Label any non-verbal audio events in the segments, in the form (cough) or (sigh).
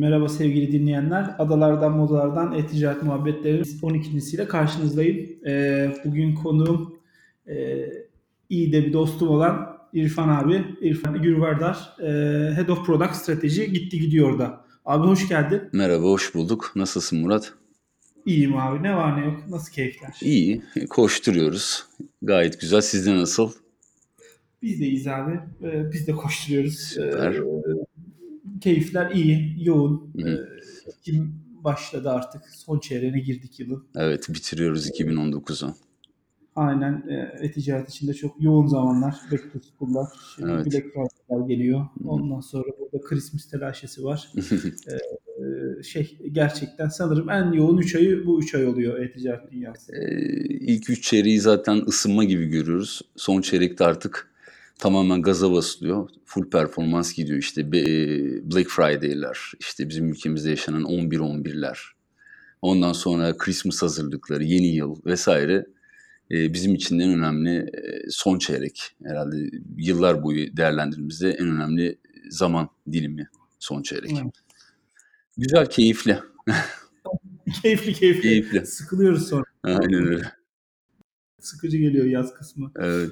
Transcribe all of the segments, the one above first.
Merhaba sevgili dinleyenler. Adalardan Modalardan E-Ticaret Muhabbetleri 12.siyle karşınızdayım. Ee, bugün konuğum e, iyi de bir dostum olan İrfan abi. İrfan Gürvardar. E, Head of Product Strateji gitti gidiyor da. Abi hoş geldin. Merhaba, hoş bulduk. Nasılsın Murat? İyiyim abi. Ne var ne yok. Nasıl keyifler? İyi, koşturuyoruz. Gayet güzel. Sizde nasıl? Biz de iyiyiz abi. Ee, biz de koşturuyoruz. Süper. Ee, keyifler iyi, yoğun. Ee, Ekim başladı artık. Son çeyreğine girdik yılın. Evet, bitiriyoruz 2019'u. Aynen e, e-ticaret içinde çok yoğun zamanlar. Back to school'lar, Evet. Black Friday'ler geliyor. Ondan sonra burada Christmas telaşesi var. (laughs) Ee, şey gerçekten sanırım en yoğun 3 ayı bu 3 ay oluyor e-ticaret dünyası. Ee, İlk üç çeyreği zaten ısınma gibi görüyoruz. Son çeyrekte artık tamamen gaza basılıyor. Full performans gidiyor. İşte be- Black Friday'ler, işte bizim ülkemizde yaşanan 11-11'ler. Ondan sonra Christmas hazırlıkları, yeni yıl vesaire. Ee, bizim için en önemli e, son çeyrek. Herhalde yıllar boyu değerlendirdiğimizde en önemli zaman dilimi son çeyrek. Evet. Güzel, keyifli. (laughs) keyifli keyifli. Keyifli. Sıkılıyoruz sonra. Aynen öyle. Sıkıcı geliyor yaz kısmı. Evet.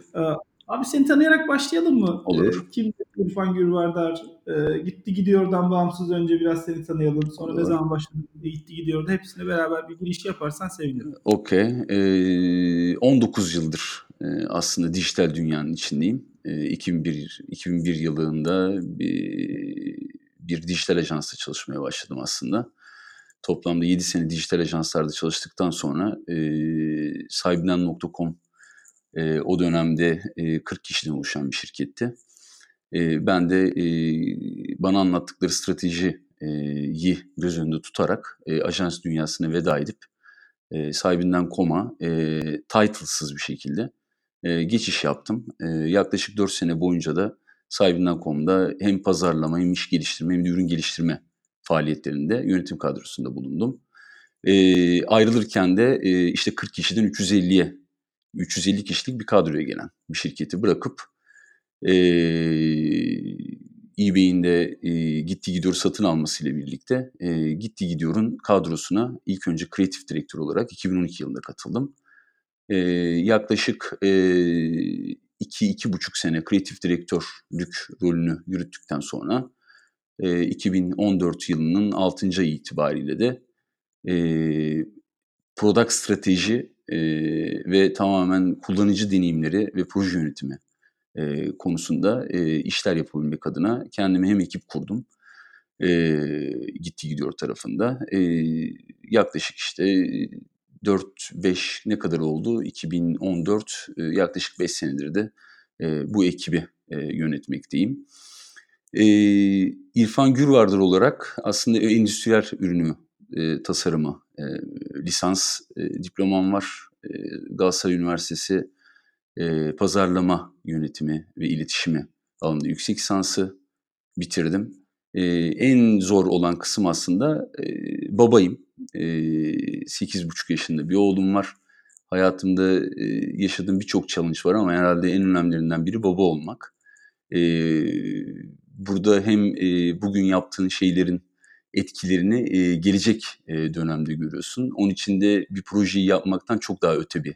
Abi seni tanıyarak başlayalım mı? Olur. Ee, Kim İrfan Gürvardar? Ee, gitti gidiyordan bağımsız önce biraz seni tanıyalım. Sonra ne Olur. zaman başladı? Gitti gidiyordu. Hepsine beraber bir giriş yaparsan sevinirim. Okey. Ee, 19 yıldır e, aslında dijital dünyanın içindeyim. Ee, 2001 2001 yılında bir, bir dijital ajansta çalışmaya başladım aslında. Toplamda 7 sene dijital ajanslarda çalıştıktan sonra e, sahibinden.com e, o dönemde e, 40 kişiden oluşan bir şirketti. E, ben de e, bana anlattıkları stratejiyi göz önünde tutarak e, ajans dünyasına veda edip e, sahibinden koma e, titlesız bir şekilde e, geçiş yaptım. E, yaklaşık 4 sene boyunca da sahibinden komda hem pazarlama hem iş geliştirme hem de ürün geliştirme faaliyetlerinde yönetim kadrosunda bulundum. E, ayrılırken de e, işte 40 kişiden 350'ye 350 kişilik bir kadroya gelen bir şirketi bırakıp e, eBay'in de e, Gitti Gidiyor satın almasıyla birlikte e, Gitti Gidiyor'un kadrosuna ilk önce kreatif direktör olarak 2012 yılında katıldım. E, yaklaşık e, iki, iki buçuk sene kreatif direktörlük rolünü yürüttükten sonra e, 2014 yılının 6. ayı itibariyle de e, product strateji e, ve tamamen kullanıcı deneyimleri ve proje yönetimi e, konusunda e, işler yapabilmek adına kendime hem ekip kurdum e, gitti gidiyor tarafında. E, yaklaşık işte 4-5 ne kadar oldu? 2014 e, yaklaşık 5 senedir de e, bu ekibi e, yönetmekteyim. E, İrfan Gürvardar olarak aslında endüstriyel ürünü e, tasarımı e, lisans e, diplomam var. E, Galatasaray Üniversitesi e, pazarlama yönetimi ve iletişimi alanında yüksek lisansı bitirdim. E, en zor olan kısım aslında e, babayım. E, 8,5 yaşında bir oğlum var. Hayatımda e, yaşadığım birçok challenge var ama herhalde en önemlilerinden biri baba olmak. E, burada hem e, bugün yaptığın şeylerin etkilerini e, gelecek e, dönemde görüyorsun. Onun için de bir projeyi yapmaktan çok daha öte bir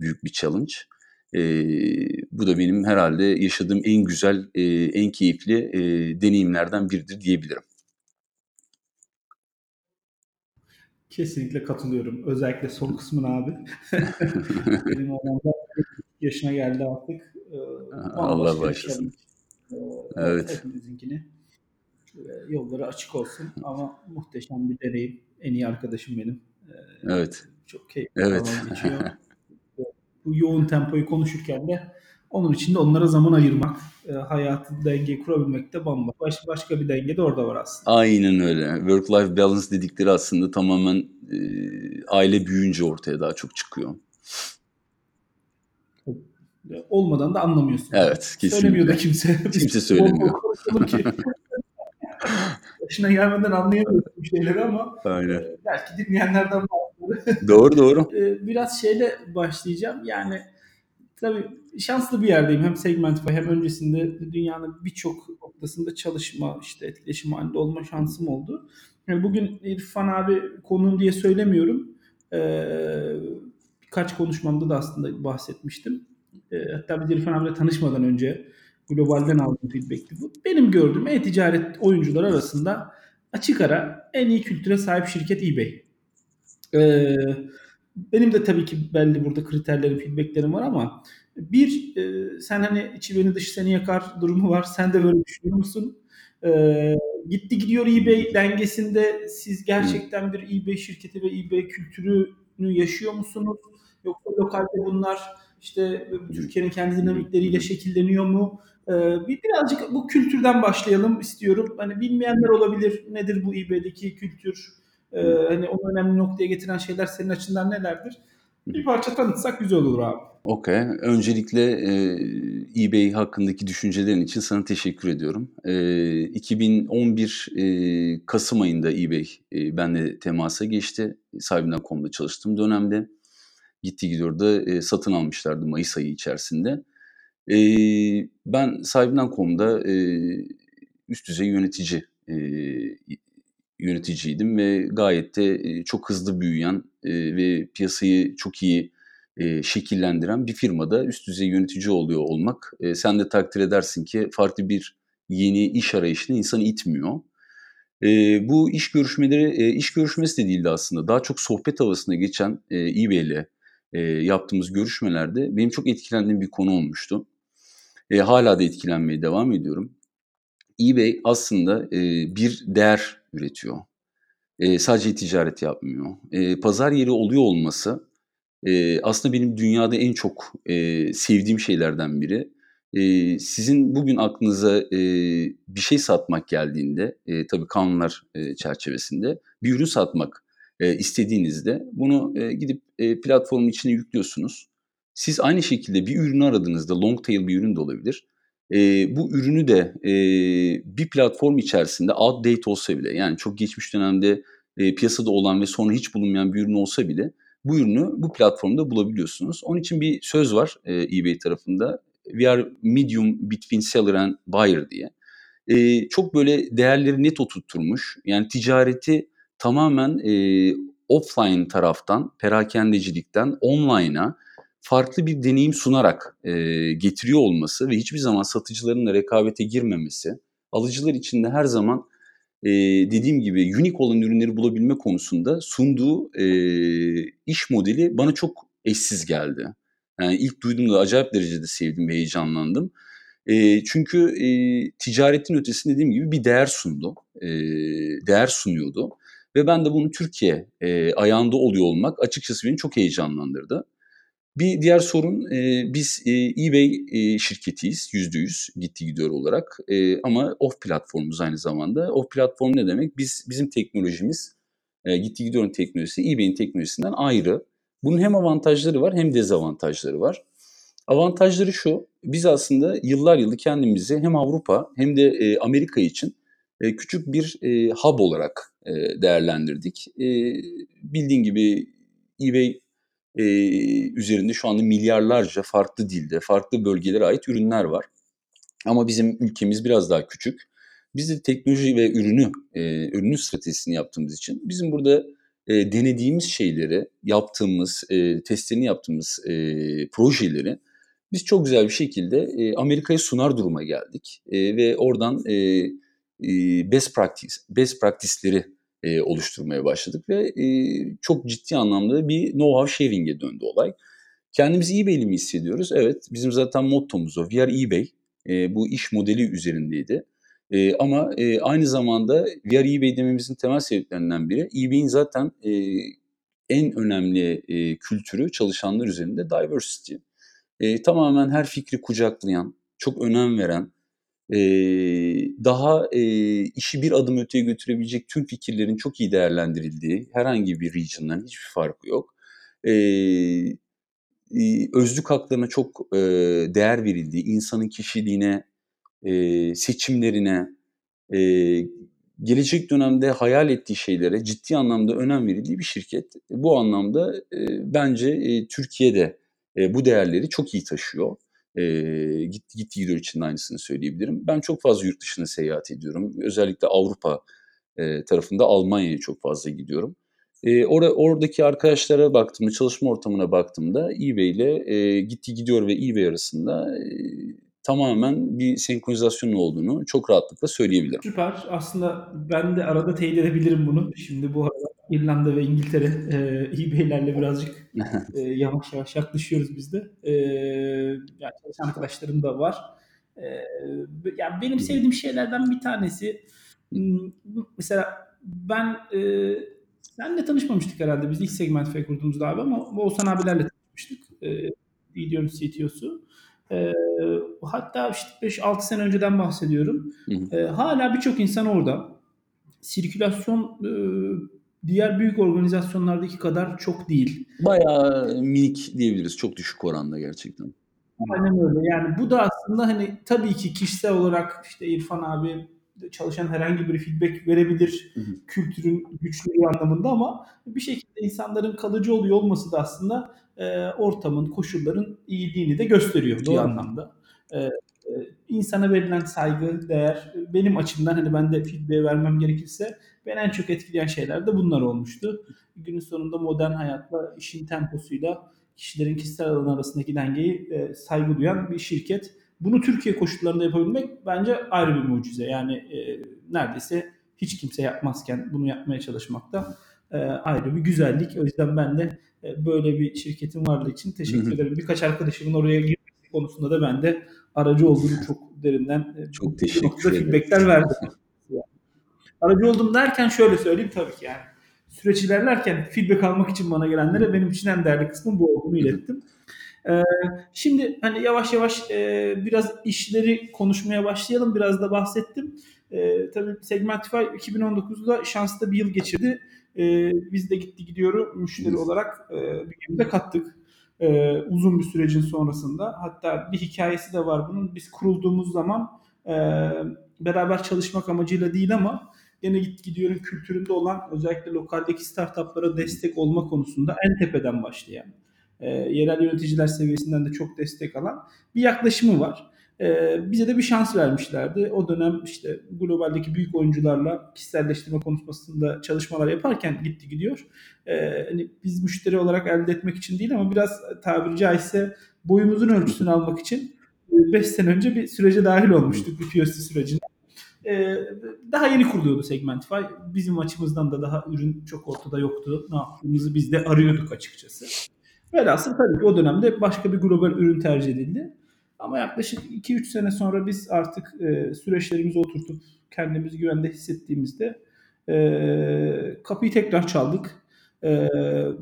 büyük bir challenge. E, bu da benim herhalde yaşadığım en güzel, e, en keyifli e, deneyimlerden biridir diyebilirim. Kesinlikle katılıyorum. Özellikle son kısmına abi. (laughs) Benim oğlan da yaşına geldi artık. Ee, Allah bağışlasın. Ee, Evet. Hepimizinkini. Yolları açık olsun ama muhteşem bir deneyim. En iyi arkadaşım benim. Ee, Evet. Çok keyifli Evet. geçiyor. Bu yoğun tempoyu konuşurken de onun için de onlara zaman ayırmak, e, hayatı dengeyi kurabilmek de bambaşka baş- başka bir denge de orada var aslında. Aynen öyle. Work-life balance dedikleri aslında tamamen e, aile büyüyünce ortaya daha çok çıkıyor. Olmadan da anlamıyorsun. Evet, Söylemiyor da kesinlikle. kimse. Kimse söylemiyor. Başına gelmeden anlayamıyorsun bir şeyleri ama Aynen. e, belki dinleyenlerden bazıları. (laughs) Doğru doğru. E, Biraz şeyle başlayacağım. Yani tabii şanslı bir yerdeyim. Hem Segmentify hem öncesinde dünyanın birçok noktasında çalışma, işte etkileşim halinde olma şansım oldu. Yani bugün İrfan abi konuğum diye söylemiyorum. Ee, birkaç konuşmamda da aslında bahsetmiştim. Ee, hatta biz İrfan abiyle tanışmadan önce globalden aldığım feedback'ti bu. Benim gördüğüm e-ticaret oyuncular arasında açık ara en iyi kültüre sahip şirket eBay. Ee, benim de tabii ki belli burada kriterlerim, feedbacklerim var ama bir, e, sen hani içi beni dışı seni yakar durumu var. Sen de böyle düşünüyor musun? Ee, gitti gidiyor eBay dengesinde siz gerçekten bir eBay şirketi ve eBay kültürünü yaşıyor musunuz? Yoksa lokalde bunlar işte Türkiye'nin kendi dinamikleriyle şekilleniyor mu? Ee, bir birazcık bu kültürden başlayalım istiyorum. Hani bilmeyenler olabilir. Nedir bu eBay'deki kültür? Ee, hani o önemli noktaya getiren şeyler senin açından nelerdir? Bir parça tanıtsak güzel olur abi. Okay. Öncelikle e, eBay hakkındaki düşüncelerin için sana teşekkür ediyorum. E, 2011 e, Kasım ayında eBay e, benle temasa geçti. Sahibinden.com'da çalıştığım dönemde. Gitti gidiyor da e, satın almışlardı Mayıs ayı içerisinde. E, ben sahibinden.com'da e, üst düzey yönetici e, yöneticiydim ve gayet de e, çok hızlı büyüyen e, ve piyasayı çok iyi e, şekillendiren bir firmada üst düzey yönetici oluyor olmak e, sen de takdir edersin ki farklı bir yeni iş arayışına insanı itmiyor. E, bu iş görüşmeleri e, iş görüşmesi de değildi aslında. Daha çok sohbet havasına geçen e, eBay ile e, yaptığımız görüşmelerde benim çok etkilendiğim bir konu olmuştu. E, hala da etkilenmeye devam ediyorum. eBay aslında e, bir değer üretiyor. E, sadece ticaret yapmıyor. E, pazar yeri oluyor olması e, aslında benim dünyada en çok e, sevdiğim şeylerden biri. E, sizin bugün aklınıza e, bir şey satmak geldiğinde, e, tabii kanunlar e, çerçevesinde bir ürün satmak e, istediğinizde bunu e, gidip e, platformun içine yüklüyorsunuz. Siz aynı şekilde bir ürünü aradığınızda long tail bir ürün de olabilir. E, bu ürünü de e, bir platform içerisinde outdate olsa bile yani çok geçmiş dönemde e, piyasada olan ve sonra hiç bulunmayan bir ürün olsa bile bu ürünü bu platformda bulabiliyorsunuz. Onun için bir söz var e, eBay tarafında. We are medium between seller and buyer diye. E, çok böyle değerleri net oturtturmuş. Yani ticareti tamamen e, offline taraftan, perakendecilikten online'a farklı bir deneyim sunarak e, getiriyor olması ve hiçbir zaman satıcıların da rekabete girmemesi, alıcılar için de her zaman e, dediğim gibi unik olan ürünleri bulabilme konusunda sunduğu e, iş modeli bana çok eşsiz geldi. Yani ilk duyduğumda acayip derecede sevdim heyecanlandım. E, çünkü e, ticaretin ötesinde dediğim gibi bir değer sundu. E, değer sunuyordu. Ve ben de bunu Türkiye e, ayağında oluyor olmak açıkçası beni çok heyecanlandırdı. Bir diğer sorun e, biz e, eBay e, şirketiyiz yüzde yüz gitti gidiyor olarak e, ama off platformumuz aynı zamanda. Off platform ne demek? Biz bizim teknolojimiz e, gitti gidiyorun teknolojisi eBay'in teknolojisinden ayrı. Bunun hem avantajları var hem dezavantajları var. Avantajları şu, biz aslında yıllar yılı kendimizi hem Avrupa hem de e, Amerika için e, küçük bir e, hub olarak e, değerlendirdik. E, bildiğin gibi eBay e, üzerinde şu anda milyarlarca farklı dilde, farklı bölgelere ait ürünler var. Ama bizim ülkemiz biraz daha küçük. Biz de teknoloji ve ürünü, e, ürünün stratejisini yaptığımız için bizim burada e, denediğimiz şeyleri, yaptığımız, e, testlerini yaptığımız e, projeleri biz çok güzel bir şekilde e, Amerika'ya sunar duruma geldik. E, ve oradan e, e, best practice, best practice'leri e, oluşturmaya başladık ve e, çok ciddi anlamda bir know-how sharing'e döndü olay. Kendimizi eBay'li mi hissediyoruz? Evet, bizim zaten mottomuz o. We are eBay. E, bu iş modeli üzerindeydi. E, ama e, aynı zamanda We are eBay dememizin temel sebeplerinden biri eBay'in zaten e, en önemli e, kültürü çalışanlar üzerinde diversity. E, tamamen her fikri kucaklayan, çok önem veren, daha işi bir adım öteye götürebilecek tüm fikirlerin çok iyi değerlendirildiği herhangi bir region'dan hiçbir farkı yok. özlük haklarına çok değer verildiği, insanın kişiliğine, seçimlerine, gelecek dönemde hayal ettiği şeylere ciddi anlamda önem verildiği bir şirket. Bu anlamda bence Türkiye'de bu değerleri çok iyi taşıyor. E, gitti gitti gidiyor için aynısını söyleyebilirim. Ben çok fazla yurt dışına seyahat ediyorum. Özellikle Avrupa eee, tarafında Almanya'ya çok fazla gidiyorum. Eee, ora oradaki arkadaşlara baktığımda, çalışma ortamına baktığımda eBay ile, eee, Gitti Gidiyor ve eBay arasında, eee, tamamen bir senkronizasyonun olduğunu çok rahatlıkla söyleyebilirim. Süper. Aslında ben de arada teyit edebilirim bunu. Şimdi bu arada İrlanda ve İngiltere, eee, eBay'lerle birazcık, eee, (laughs) yavaş yavaş yaklaşıyoruz biz de. Eee, yani çalışan arkadaşlarım da var. Eee, ya benim sevdiğim şeylerden bir tanesi, ımm, mesela ben, eee, seninle tanışmamıştık herhâlde biz ilk Segmentify kurduğumuzda abi ama Oğuzhan abilerle tanışmıştık. Eee, Video'nun CTO'su. Eee, hatta işte 5-6 sene önceden bahsediyorum. Hı hı. Eee, hâlâ birçok insan orada. Sirkülasyon, ııı, diğer büyük organizasyonlardaki kadar çok değil. Bayağı minik diyebiliriz. Çok düşük oranda gerçekten. Aynen öyle. Yani bu da aslında, hani, tabii ki kişisel olarak, işte, İrfan abi çalışan herhangi biri feedback verebilir Hı hı. kültürün güçlülüğü anlamında ama bir şekilde insanların kalıcı oluyor olması da aslında, eee, ortamın, koşulların iyiliğini de gösteriyor bir Doğru. anlamda. Eee, eee, insana verilen saygı, değer, benim açımdan, hani, ben de feedback'i vermem gerekirse beni en çok etkileyen şeyler de bunlar olmuştu. Günün sonunda modern hayatla, işin temposuyla kişilerin kişisel alanı arasındaki dengeyi, eee, saygı duyan bir şirket. Bunu Türkiye koşullarında yapabilmek bence ayrı bir mucize. Yani, eee, neredeyse hiç kimse yapmazken bunu yapmaya çalışmak da, eee, ayrı bir güzellik. O yüzden ben de, eee, böyle bir şirketin varlığı için teşekkür ederim. Birkaç arkadaşımın oraya girmesi konusunda da ben de aracı olduğumu çok derinden, eee, Çok teşekkür ederim. feedback'ler verdim. Aracı oldum derken şöyle söyleyeyim tabii ki yani süreç ilerlerken feedback almak için bana gelenlere benim için en değerli kısmın bu olduğunu ilettim. Şimdi, hani, yavaş yavaş, biraz işleri konuşmaya başlayalım. Biraz da bahsettim. Tabii Segmentify 2019'da şanslı bir yıl geçirdi. Biz de Gitti Gidiyor'u müşteri olarak, eee, bünyemize kattık. Uzun bir sürecin sonrasında. Hatta bir hikâyesi de var bunun. Biz kurulduğumuz zaman, beraber çalışmak amacıyla değil ama gene Gitti Gidiyor'un kültüründe olan özellikle lokaldeki startup'lara destek olma konusunda en tepeden başlayan, eee, yerel yöneticiler seviyesinden de çok destek alan bir yaklaşımı var. Eee, bize de bir şans vermişlerdi. O dönem, işte, globaldeki büyük oyuncularla kişiselleştirme konusunda çalışmalar yaparken Gitti Gidiyor, eee, hani, biz müşteri olarak elde etmek için değil ama biraz tabiri caizse boyumuzun ölçüsünü almak için, eee, 5 sene önce bir sürece dâhil olmuştuk, bir POC sürecine. Eee, daha yeni kuruluyordu Segmentify. Bizim açımızdan da daha ürün çok ortada yoktu. Ne yaptığımızı biz de arıyorduk açıkçası. Velhasıl tabii ki o dönemde başka bir global ürün tercih edildi. Ama yaklaşık 2-3 sene sonra biz artık, eee, süreçlerimizi oturtup kendimizi güvende hissettiğimizde, eee, kapıyı tekrar çaldık. Eee,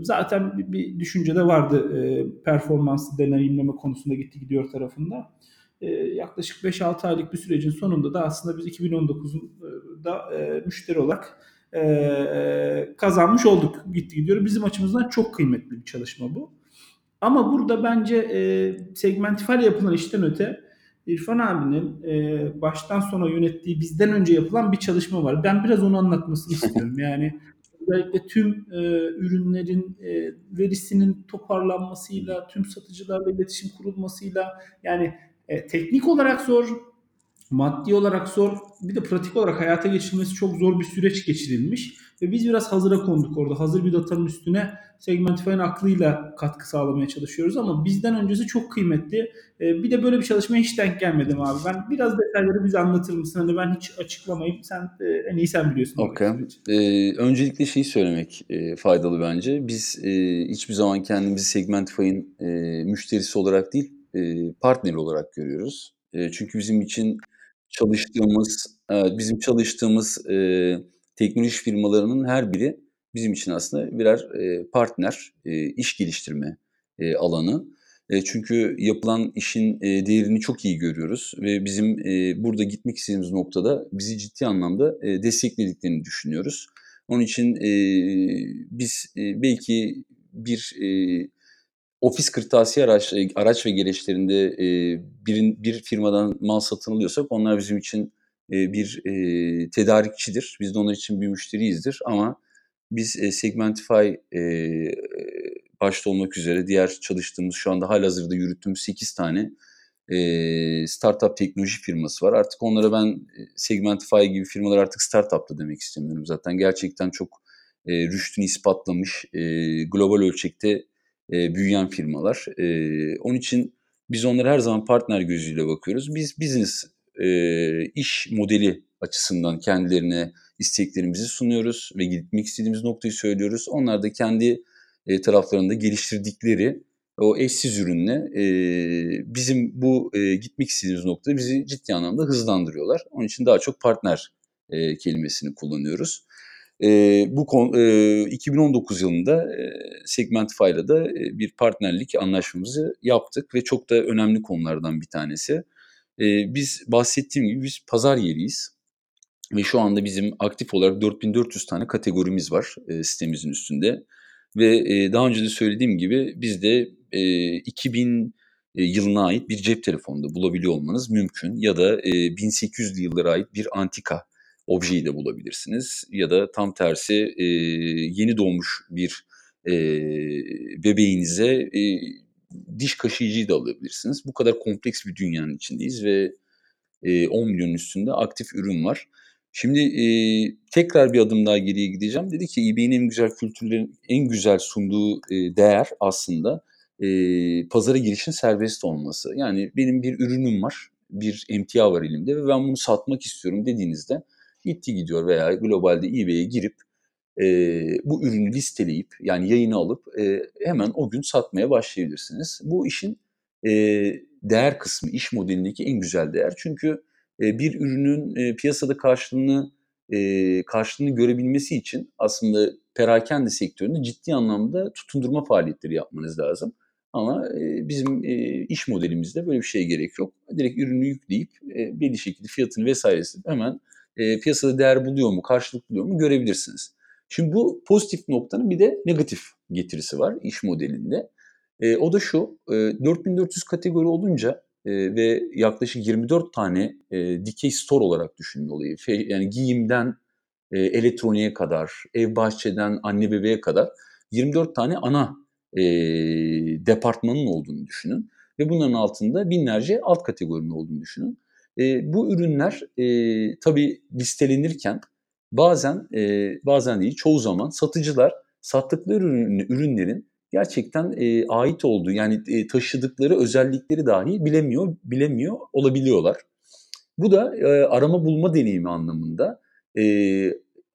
zaten bir bir düşünce de vardı, eee, performanslı deneyimleme konusunda Gitti Gidiyor tarafında. Eee, yaklaşık 5-6 aylık bir sürecin sonunda da aslında biz 2019'un ııı, da, eee, müşteri olarak, eee, kazanmış olduk Gitti Gidiyor'u. Bizim açımızdan çok kıymetli bir çalışma bu. Ama burada bence, eee, Segmentify ile yapılan işten öte İrfan abinin, eee, baştan sona yönettiği bizden önce yapılan bir çalışma var. Ben biraz onu anlatmasını (laughs) istiyorum. Yani özellikle tüm, eee, ürünlerin, eee, verisinin toparlanmasıyla, tüm satıcılarla iletişim kurulmasıyla yani, eee, teknik olarak zor, maddi olarak zor, bir de pratik olarak hayata geçirilmesi çok zor bir süreç geçirilmiş ve biz biraz hazıra konduk orada. Hazır bir datanın üstüne Segmentify'ın aklıyla katkı sağlamaya çalışıyoruz ama bizden öncesi çok kıymetli. Eee, bir de böyle bir çalışmaya hiç denk gelmedim abi ben. Biraz detayları bize anlatır mısın? Hani, ben hiç açıklamayayım. Sen, eee, en iyi sen biliyorsun Okay. Eee, öncelikle şeyi söylemek, eee, faydalı bence. Biz, eee, hiçbir zaman kendimizi Segmentify'ın, eee, müşterisi olarak değil, eee, partneri olarak görüyoruz. Eee, çünkü bizim için çalıştığımız, evet, bizim çalıştığımız, eee, teknoloji firmalarının her biri bizim için aslında birer, eee, partner, eee, iş geliştirme, eee, alanı. Eee, çünkü yapılan işin, eee, değerini çok iyi görüyoruz ve bizim, eee, burada gitmek istediğimiz noktada bizi ciddi anlamda, eee, desteklediklerini düşünüyoruz. Onun için, eee, biz, eee, belki bir, eee, ofis kırtasiye araç eee, araç ve gereçlerinde, eee, birin bir firmadan mal satın alıyorsak onlar bizim için, eee, bir, eee, tedarikçidir. Biz de onlar için bir müşteriyizdir ama biz, eee, Segmentify, eee, başta olmak üzere diğer çalıştığımız, şu anda hâlihazırda yürüttüğümüz 8 tane, e, startup teknoloji firması var. Artık onlara ben e, Segmentify gibi firmalar artık startup'ta demek istemiyorum zaten. Gerçekten çok e, rüştünü ispatlamış, e, global ölçekte e, büyüyen firmalar. E, onun için biz onlara her zaman partner gözüyle bakıyoruz. Biz business e, iş modeli açısından kendilerine isteklerimizi sunuyoruz ve gitmek istediğimiz noktayı söylüyoruz. Onlar da kendi e, taraflarında geliştirdikleri o eşsiz ürünle e, bizim bu e, gitmek istediğimiz noktada bizi ciddi anlamda hızlandırıyorlar. Onun için daha çok partner e, kelimesini kullanıyoruz. E, bu kon, e, 2019 yılında e, Segmentify'la da e, bir partnerlik anlaşmamızı yaptık ve çok da önemli konulardan bir tanesi. E, biz bahsettiğim gibi biz pazar yeriyiz ve şu anda bizim aktif olarak 4400 tane kategorimiz var e, sitemizin üstünde. Ve e, daha önce de söylediğim gibi bizde e, 2000 yılına ait bir cep telefonunda bulabiliyor olmanız mümkün. Ya da e, 1800'lü yıllara ait bir antika objeyi de bulabilirsiniz. Ya da tam tersi e, yeni doğmuş bir e, bebeğinize e, diş kaşıyıcıyı da alabilirsiniz. Bu kadar kompleks bir dünyanın içindeyiz ve e, 10 milyonun üstünde aktif ürün var. Şimdi e, tekrar bir adım daha geriye gideceğim. Dedi ki eBay'in en güzel kültürlerin en güzel sunduğu e, değer aslında e, pazara girişin serbest olması. Yani benim bir ürünüm var, bir emtia var elimde ve ben bunu satmak istiyorum dediğinizde gitti gidiyor veya globalde eBay'e girip e, bu ürünü listeleyip yani yayını alıp e, hemen o gün satmaya başlayabilirsiniz. Bu işin e, değer kısmı, iş modelindeki en güzel değer. Çünkü bir ürünün piyasada karşılığını karşılığını görebilmesi için aslında perakende sektöründe ciddi anlamda tutundurma faaliyetleri yapmanız lazım. Ama bizim iş modelimizde böyle bir şeye gerek yok. Direkt ürünü yükleyip belli şekilde fiyatını vesairesi hemen piyasada değer buluyor mu, karşılık buluyor mu görebilirsiniz. Şimdi bu pozitif noktanın bir de negatif getirisi var iş modelinde. O da şu, 4400 kategori olunca e, ve yaklaşık 24 tane e, dikey store olarak düşünün olayı. Fe, yani giyimden e, elektroniğe kadar, ev bahçeden anne bebeğe kadar 24 tane ana e, departmanın olduğunu düşünün. Ve bunların altında binlerce alt kategorinin olduğunu düşünün. E, bu ürünler e, tabii listelenirken bazen e, bazen değil çoğu zaman satıcılar sattıkları ürün, ürünlerin gerçekten e, ait olduğu yani e, taşıdıkları özellikleri dahi bilemiyor bilemiyor olabiliyorlar. Bu da e, arama bulma deneyimi anlamında e,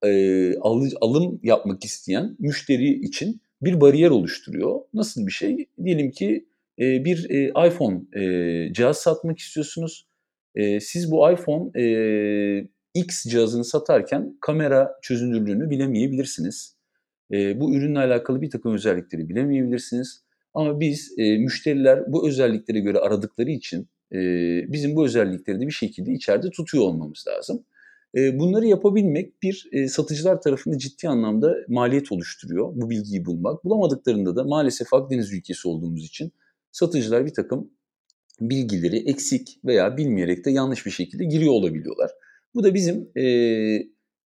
e, al, alım yapmak isteyen müşteri için bir bariyer oluşturuyor. Nasıl bir şey? Diyelim ki e, bir e, iPhone e, cihaz satmak istiyorsunuz. E, siz bu iPhone e, X cihazını satarken kamera çözünürlüğünü bilemeyebilirsiniz e, bu ürünle alakalı bir takım özellikleri bilemeyebilirsiniz. Ama biz e, müşteriler bu özelliklere göre aradıkları için e, bizim bu özellikleri de bir şekilde içeride tutuyor olmamız lazım. E, bunları yapabilmek bir e, satıcılar tarafında ciddi anlamda maliyet oluşturuyor bu bilgiyi bulmak. Bulamadıklarında da maalesef Akdeniz ülkesi olduğumuz için satıcılar bir takım bilgileri eksik veya bilmeyerek de yanlış bir şekilde giriyor olabiliyorlar. Bu da bizim e,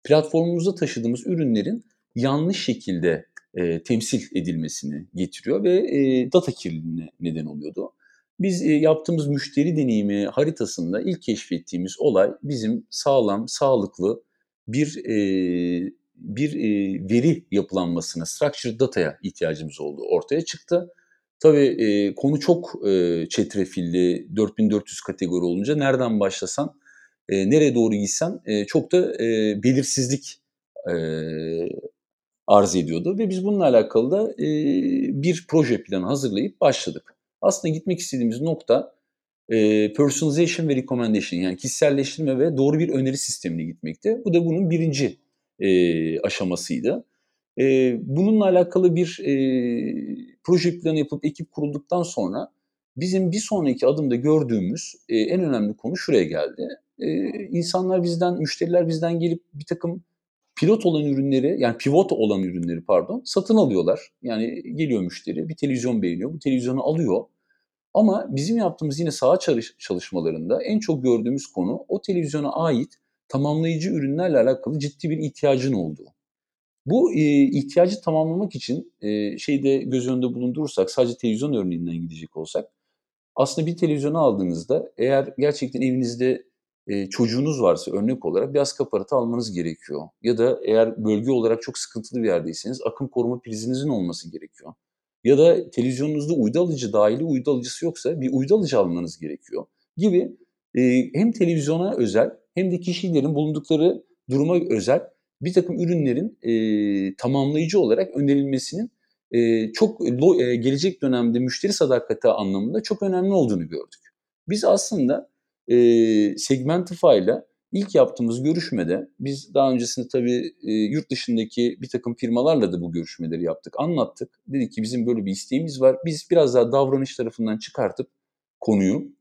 platformumuza taşıdığımız ürünlerin yanlış şekilde e, temsil edilmesini getiriyor ve e, data kirliliğine neden oluyordu. Biz e, yaptığımız müşteri deneyimi haritasında ilk keşfettiğimiz olay bizim sağlam, sağlıklı bir e, bir e, veri yapılanmasına, structured data'ya ihtiyacımız oldu. Ortaya çıktı. Tabii e, konu çok e, çetrefilli, 4400 kategori olunca nereden başlasan, e, nereye doğru gitsen e, çok da e, belirsizlik e, arz ediyordu ve biz bununla alakalı da e, bir proje planı hazırlayıp başladık. Aslında gitmek istediğimiz nokta e, personalization ve recommendation yani kişiselleştirme ve doğru bir öneri sistemine gitmekte. Bu da bunun birinci e, aşamasıydı. E, bununla alakalı bir e, proje planı yapıp ekip kurulduktan sonra bizim bir sonraki adımda gördüğümüz e, en önemli konu şuraya geldi. E, insanlar bizden, müşteriler bizden gelip bir takım pilot olan ürünleri yani pivot olan ürünleri pardon satın alıyorlar. Yani geliyor müşteri bir televizyon beğeniyor bu televizyonu alıyor. Ama bizim yaptığımız yine saha çalış çalışmalarında en çok gördüğümüz konu o televizyona ait tamamlayıcı ürünlerle alakalı ciddi bir ihtiyacın olduğu. Bu e, ihtiyacı tamamlamak için e, şeyde göz önünde bulundurursak sadece televizyon örneğinden gidecek olsak aslında bir televizyonu aldığınızda eğer gerçekten evinizde e, çocuğunuz varsa örnek olarak bir askı aparatı almanız gerekiyor. Ya da eğer bölge olarak çok sıkıntılı bir yerdeyseniz akım koruma prizinizin olması gerekiyor. Ya da televizyonunuzda uydu alıcı, dahili uydu alıcısı yoksa bir uydu alıcı almanız gerekiyor gibi e, hem televizyona özel hem de kişilerin bulundukları duruma özel bir takım ürünlerin e, tamamlayıcı olarak önerilmesinin e, çok e, gelecek dönemde müşteri sadakati anlamında çok önemli olduğunu gördük. Biz aslında e, Segmentify ile ilk yaptığımız görüşmede biz daha öncesinde tabii e, yurt dışındaki bir takım firmalarla da bu görüşmeleri yaptık, anlattık. Dedik ki bizim böyle bir isteğimiz var. Biz biraz daha davranış tarafından çıkartıp konuyu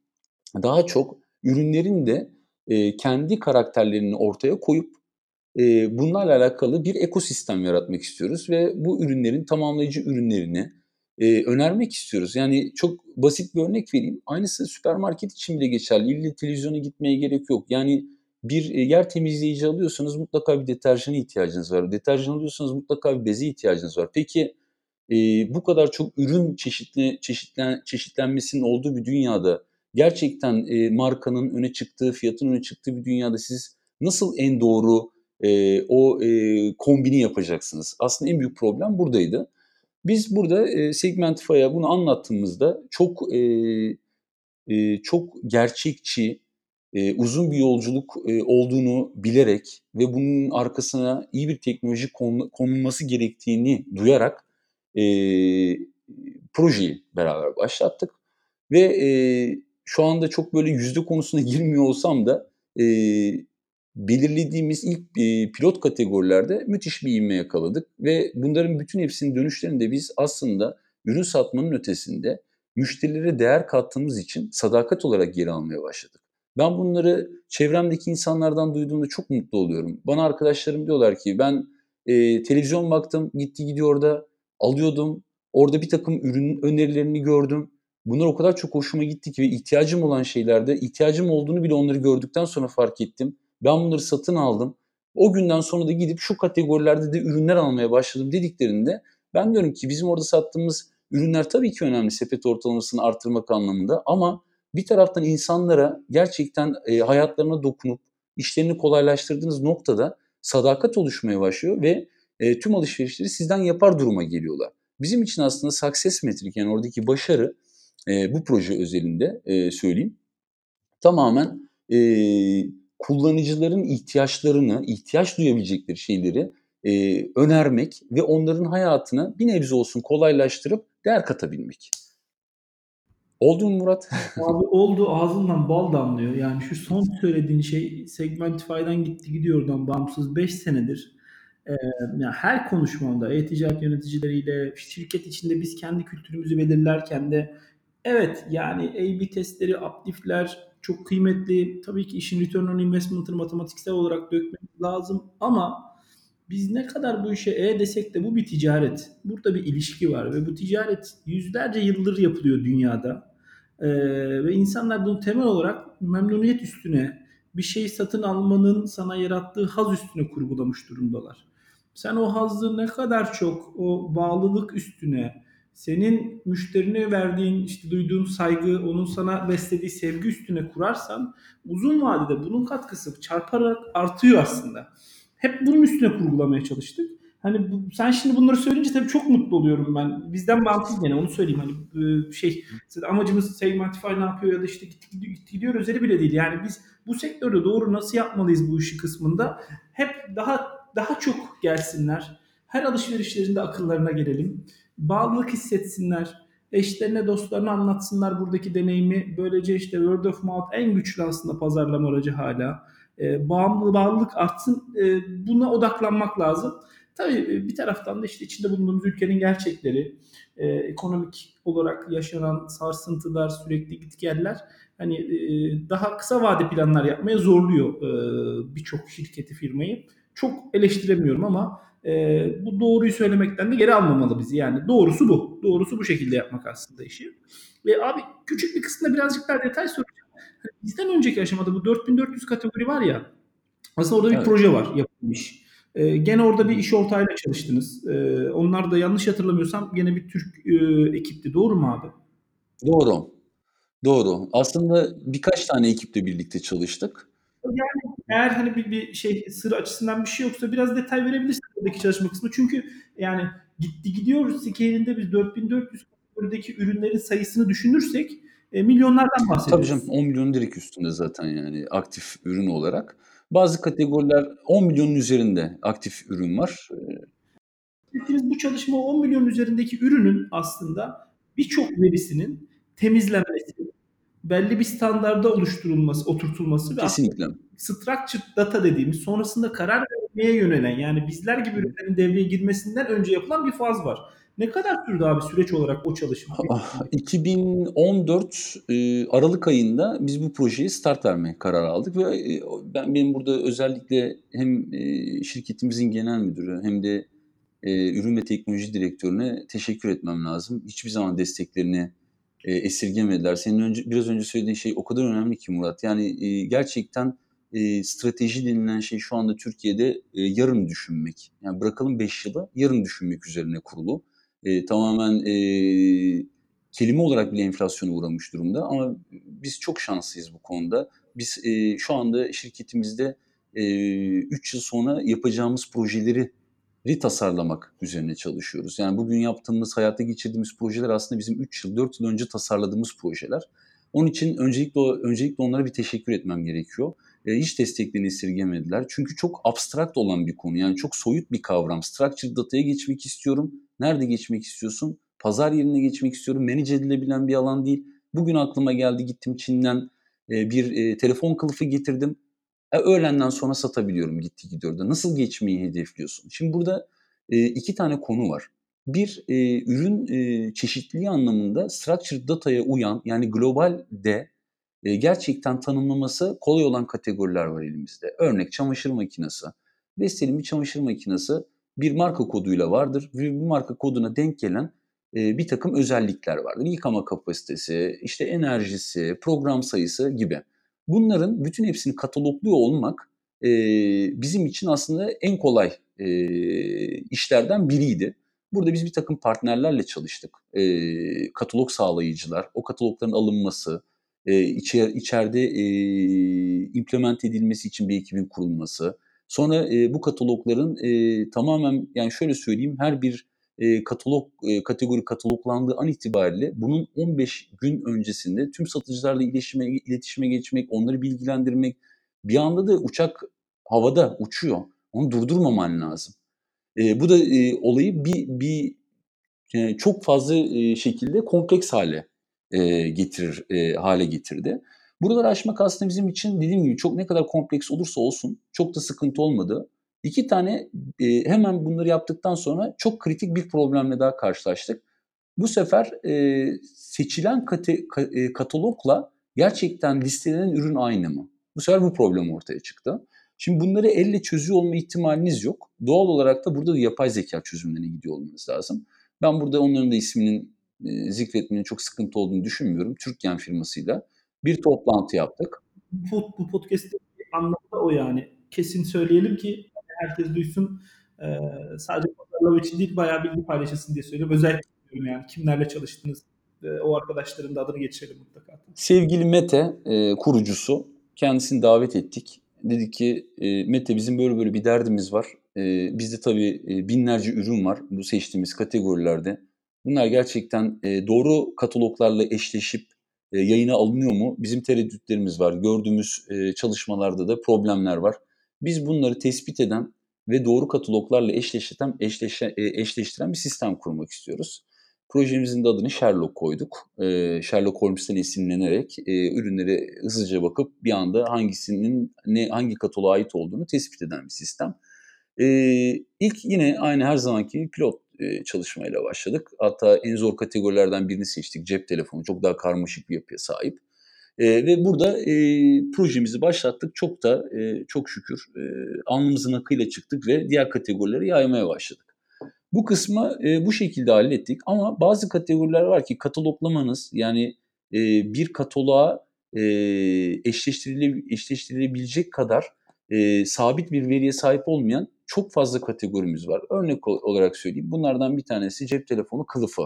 daha çok ürünlerin de e, kendi karakterlerini ortaya koyup e, bunlarla alakalı bir ekosistem yaratmak istiyoruz ve bu ürünlerin tamamlayıcı ürünlerini e, önermek istiyoruz. Yani çok basit bir örnek vereyim. Aynısı süpermarket için bile geçerli. İlle televizyona gitmeye gerek yok. Yani bir yer temizleyici alıyorsanız mutlaka bir deterjana ihtiyacınız var. Deterjan alıyorsanız mutlaka bir beze ihtiyacınız var. Peki e, bu kadar çok ürün çeşitli çeşitlen, çeşitlenmesinin olduğu bir dünyada gerçekten e, markanın öne çıktığı, fiyatın öne çıktığı bir dünyada siz nasıl en doğru e, o e, kombini yapacaksınız? Aslında en büyük problem buradaydı. Biz burada e, Segmentify'a bunu anlattığımızda çok e, e, çok gerçekçi, e, uzun bir yolculuk e, olduğunu bilerek ve bunun arkasına iyi bir teknoloji konulması gerektiğini duyarak e, projeyi beraber başlattık. Ve e, şu anda çok böyle yüzde konusuna (laughs) girmiyor olsam da e, belirlediğimiz ilk pilot kategorilerde müthiş bir ivme yakaladık ve bunların bütün hepsinin dönüşlerinde biz aslında ürün satmanın ötesinde müşterilere değer kattığımız için sadakat olarak geri almaya başladık. Ben bunları çevremdeki insanlardan duyduğumda çok mutlu oluyorum. Bana arkadaşlarım diyorlar ki ben e, televizyon baktım, gitti gidiyor da alıyordum. Orada bir takım ürün önerilerini gördüm. Bunlar o kadar çok hoşuma gitti ki ve ihtiyacım olan şeylerde ihtiyacım olduğunu bile onları gördükten sonra fark ettim. Ben bunları satın aldım. O günden sonra da gidip şu kategorilerde de ürünler almaya başladım dediklerinde ben diyorum ki bizim orada sattığımız ürünler tabii ki önemli sepet ortalamasını artırmak anlamında ama bir taraftan insanlara gerçekten e, hayatlarına dokunup işlerini kolaylaştırdığınız noktada sadakat oluşmaya başlıyor ve e, tüm alışverişleri sizden yapar duruma geliyorlar. Bizim için aslında success metrik yani oradaki başarı e, bu proje özelinde e, söyleyeyim tamamen e, kullanıcıların ihtiyaçlarını, ihtiyaç duyabilecekleri şeyleri e, önermek ve onların hayatını bir nebze olsun kolaylaştırıp değer katabilmek. Oldu mu Murat? (laughs) Abi oldu ağzından bal damlıyor. Yani şu son söylediğin şey Segmentify'dan gitti gidiyordan bağımsız 5 senedir e, yani her konuşmamda e-ticaret yöneticileriyle şirket içinde biz kendi kültürümüzü belirlerken de evet yani A-B testleri, uplift'ler çok kıymetli. Tabii ki işin return on investment'ını matematiksel olarak dökmemiz lazım ama biz ne kadar bu işe e desek de bu bir ticaret. Burada bir ilişki var ve bu ticaret yüzlerce yıldır yapılıyor dünyada. Ee, ve insanlar bunu temel olarak memnuniyet üstüne bir şey satın almanın sana yarattığı haz üstüne kurgulamış durumdalar. Sen o hazzı ne kadar çok o bağlılık üstüne, senin müşterine verdiğin, işte duyduğun saygı, onun sana beslediği sevgi üstüne kurarsan uzun vadede bunun katkısı çarparak artıyor aslında. Hep bunun üstüne kurgulamaya çalıştık. Hani bu, sen şimdi bunları söyleyince tabii çok mutlu oluyorum ben. Bizden bağımsız gene onu söyleyeyim hani e, şey amacımız Segmentify ne yapıyor ya da işte gidiyor, gitti gidiyor özeli bile değil. Yani biz bu sektörde doğru nasıl yapmalıyız bu işi kısmında hep daha daha çok gelsinler. Her alışverişlerinde akıllarına gelelim bağlılık hissetsinler. Eşlerine, dostlarına anlatsınlar buradaki deneyimi. Böylece işte word of mouth en güçlü aslında pazarlama aracı hala. E, bağımlı, bağlılık artsın. E, buna odaklanmak lazım. Tabii e, bir taraftan da işte içinde bulunduğumuz ülkenin gerçekleri, e, ekonomik olarak yaşanan sarsıntılar, sürekli gitgeller hani e, daha kısa vade planlar yapmaya zorluyor e, birçok şirketi, firmayı. Çok eleştiremiyorum ama e, bu doğruyu söylemekten de geri almamalı bizi. Yani doğrusu bu. Doğrusu bu şekilde yapmak aslında işi. Ve abi küçük bir kısmında birazcık daha detay soracağım. Hani bizden önceki aşamada bu 4400 kategori var ya aslında orada bir evet. proje var yapılmış. E, gene orada bir iş ortağıyla çalıştınız. E, onlar da yanlış hatırlamıyorsam gene bir Türk e, ekipti. Doğru mu abi? Doğru. Doğru. Aslında birkaç tane ekiple birlikte çalıştık. Yani eğer hani bir, bir şey sır açısından bir şey yoksa biraz detay verebilirsin buradaki çalışma kısmı. Çünkü yani gitti gidiyoruz scale'inde biz 4400 kategorideki ürünlerin sayısını düşünürsek e, milyonlardan bahsediyoruz. Tabii canım 10 milyonun direkt üstünde zaten yani aktif ürün olarak. Bazı kategoriler 10 milyonun üzerinde aktif ürün var. Biz bu çalışma 10 milyon üzerindeki ürünün aslında birçok verisinin temizlenmesi, belli bir standarda oluşturulması, oturtulması ve Kesinlikle. structured data dediğimiz sonrasında karar vermeye yönelen yani bizler gibi ürünlerin devreye girmesinden önce yapılan bir faz var. Ne kadar sürdü abi süreç olarak o çalışma? 2014 e, Aralık ayında biz bu projeye start vermeye karar aldık ve e, ben benim burada özellikle hem e, şirketimizin genel müdürü hem de ürün ve teknoloji direktörüne teşekkür etmem lazım. Hiçbir zaman desteklerini esirgemediler. Senin önce biraz önce söylediğin şey o kadar önemli ki Murat. Yani gerçekten strateji denilen şey şu anda Türkiye'de yarın düşünmek. Yani bırakalım 5 yıla yarın düşünmek üzerine kurulu e, tamamen e, kelime olarak bile enflasyona uğramış durumda. Ama biz çok şanslıyız bu konuda. Biz e, şu anda şirketimizde 3 e, yıl sonra yapacağımız projeleri tasarlamak üzerine çalışıyoruz. Yani bugün yaptığımız, hayata geçirdiğimiz projeler aslında bizim 3 yıl, 4 yıl önce tasarladığımız projeler. Onun için öncelikle öncelikle onlara bir teşekkür etmem gerekiyor. E, hiç desteklerini esirgemediler. Çünkü çok abstrakt olan bir konu. Yani çok soyut bir kavram. Structured data'ya geçmek istiyorum. Nerede geçmek istiyorsun? Pazar yerine geçmek istiyorum. Manage edilebilen bir alan değil. Bugün aklıma geldi gittim Çin'den e, bir e, telefon kılıfı getirdim. E, öğlenden sonra satabiliyorum gitti gidiyor da. Nasıl geçmeyi hedefliyorsun? Şimdi burada e, iki tane konu var. Bir, e, ürün e, çeşitliliği anlamında structured data'ya uyan yani globalde e, gerçekten tanımlaması kolay olan kategoriler var elimizde. Örnek çamaşır makinesi. Vestel'in bir çamaşır makinesi bir marka koduyla vardır bu marka koduna denk gelen e, bir takım özellikler vardır. Yıkama kapasitesi, işte enerjisi, program sayısı gibi. Bunların bütün hepsini katalogluyor olmak e, bizim için aslında en kolay e, işlerden biriydi. Burada biz bir takım partnerlerle çalıştık. E, katalog sağlayıcılar, o katalogların alınması, e, içer, içeride e, implement edilmesi için bir ekibin kurulması, Sonra e, bu katalogların e, tamamen yani şöyle söyleyeyim her bir e, katalog e, kategori kataloglandığı an itibariyle bunun 15 gün öncesinde tüm satıcılarla iletişime iletişime geçmek, onları bilgilendirmek. Bir anda da uçak havada uçuyor. Onu durdurmaman lazım. E, bu da e, olayı bir bir yani çok fazla e, şekilde kompleks hale e, getirir e, hale getirdi. Buraları aşmak aslında bizim için dediğim gibi çok ne kadar kompleks olursa olsun çok da sıkıntı olmadı. İki tane e, hemen bunları yaptıktan sonra çok kritik bir problemle daha karşılaştık. Bu sefer e, seçilen kate, ka, e, katalogla gerçekten listelenen ürün aynı mı? Bu sefer bu problem ortaya çıktı. Şimdi bunları elle çözüyor olma ihtimaliniz yok. Doğal olarak da burada da yapay zeka çözümlerine gidiyor olmanız lazım. Ben burada onların da isminin e, zikretmenin çok sıkıntı olduğunu düşünmüyorum. Türkiye firmasıyla bir toplantı yaptık. Bu, bu podcast'te anlamı o yani. Kesin söyleyelim ki herkes duysun. Ee, sadece pazarlama için değil bayağı bilgi paylaşılsın diye söylüyorum. Özellikle yani kimlerle çalıştınız e, o arkadaşların da adını geçirelim mutlaka. Sevgili Mete e, kurucusu kendisini davet ettik. Dedi ki e, Mete bizim böyle böyle bir derdimiz var. E, bizde tabii e, binlerce ürün var bu seçtiğimiz kategorilerde. Bunlar gerçekten e, doğru kataloglarla eşleşip e, yayına alınıyor mu? Bizim tereddütlerimiz var. Gördüğümüz e, çalışmalarda da problemler var. Biz bunları tespit eden ve doğru kataloglarla eşleştiren, eşleşe, e, eşleştiren bir sistem kurmak istiyoruz. Projemizin de adını Sherlock koyduk. E, Sherlock Holmes'ten esinlenerek e, ürünleri hızlıca bakıp bir anda hangisinin ne hangi kataloğa ait olduğunu tespit eden bir sistem. E, ilk yine aynı her zamanki pilot e, çalışmayla başladık. Hatta en zor kategorilerden birini seçtik. Cep telefonu çok daha karmaşık bir yapıya sahip. E, ve burada e, projemizi başlattık. Çok da e, çok şükür e, alnımızın akıyla çıktık ve diğer kategorileri yaymaya başladık. Bu kısmı e, bu şekilde hallettik ama bazı kategoriler var ki kataloglamanız yani e, bir kataloğa e, eşleştirile, eşleştirilebilecek kadar e, sabit bir veriye sahip olmayan çok fazla kategorimiz var. Örnek olarak söyleyeyim. Bunlardan bir tanesi cep telefonu kılıfı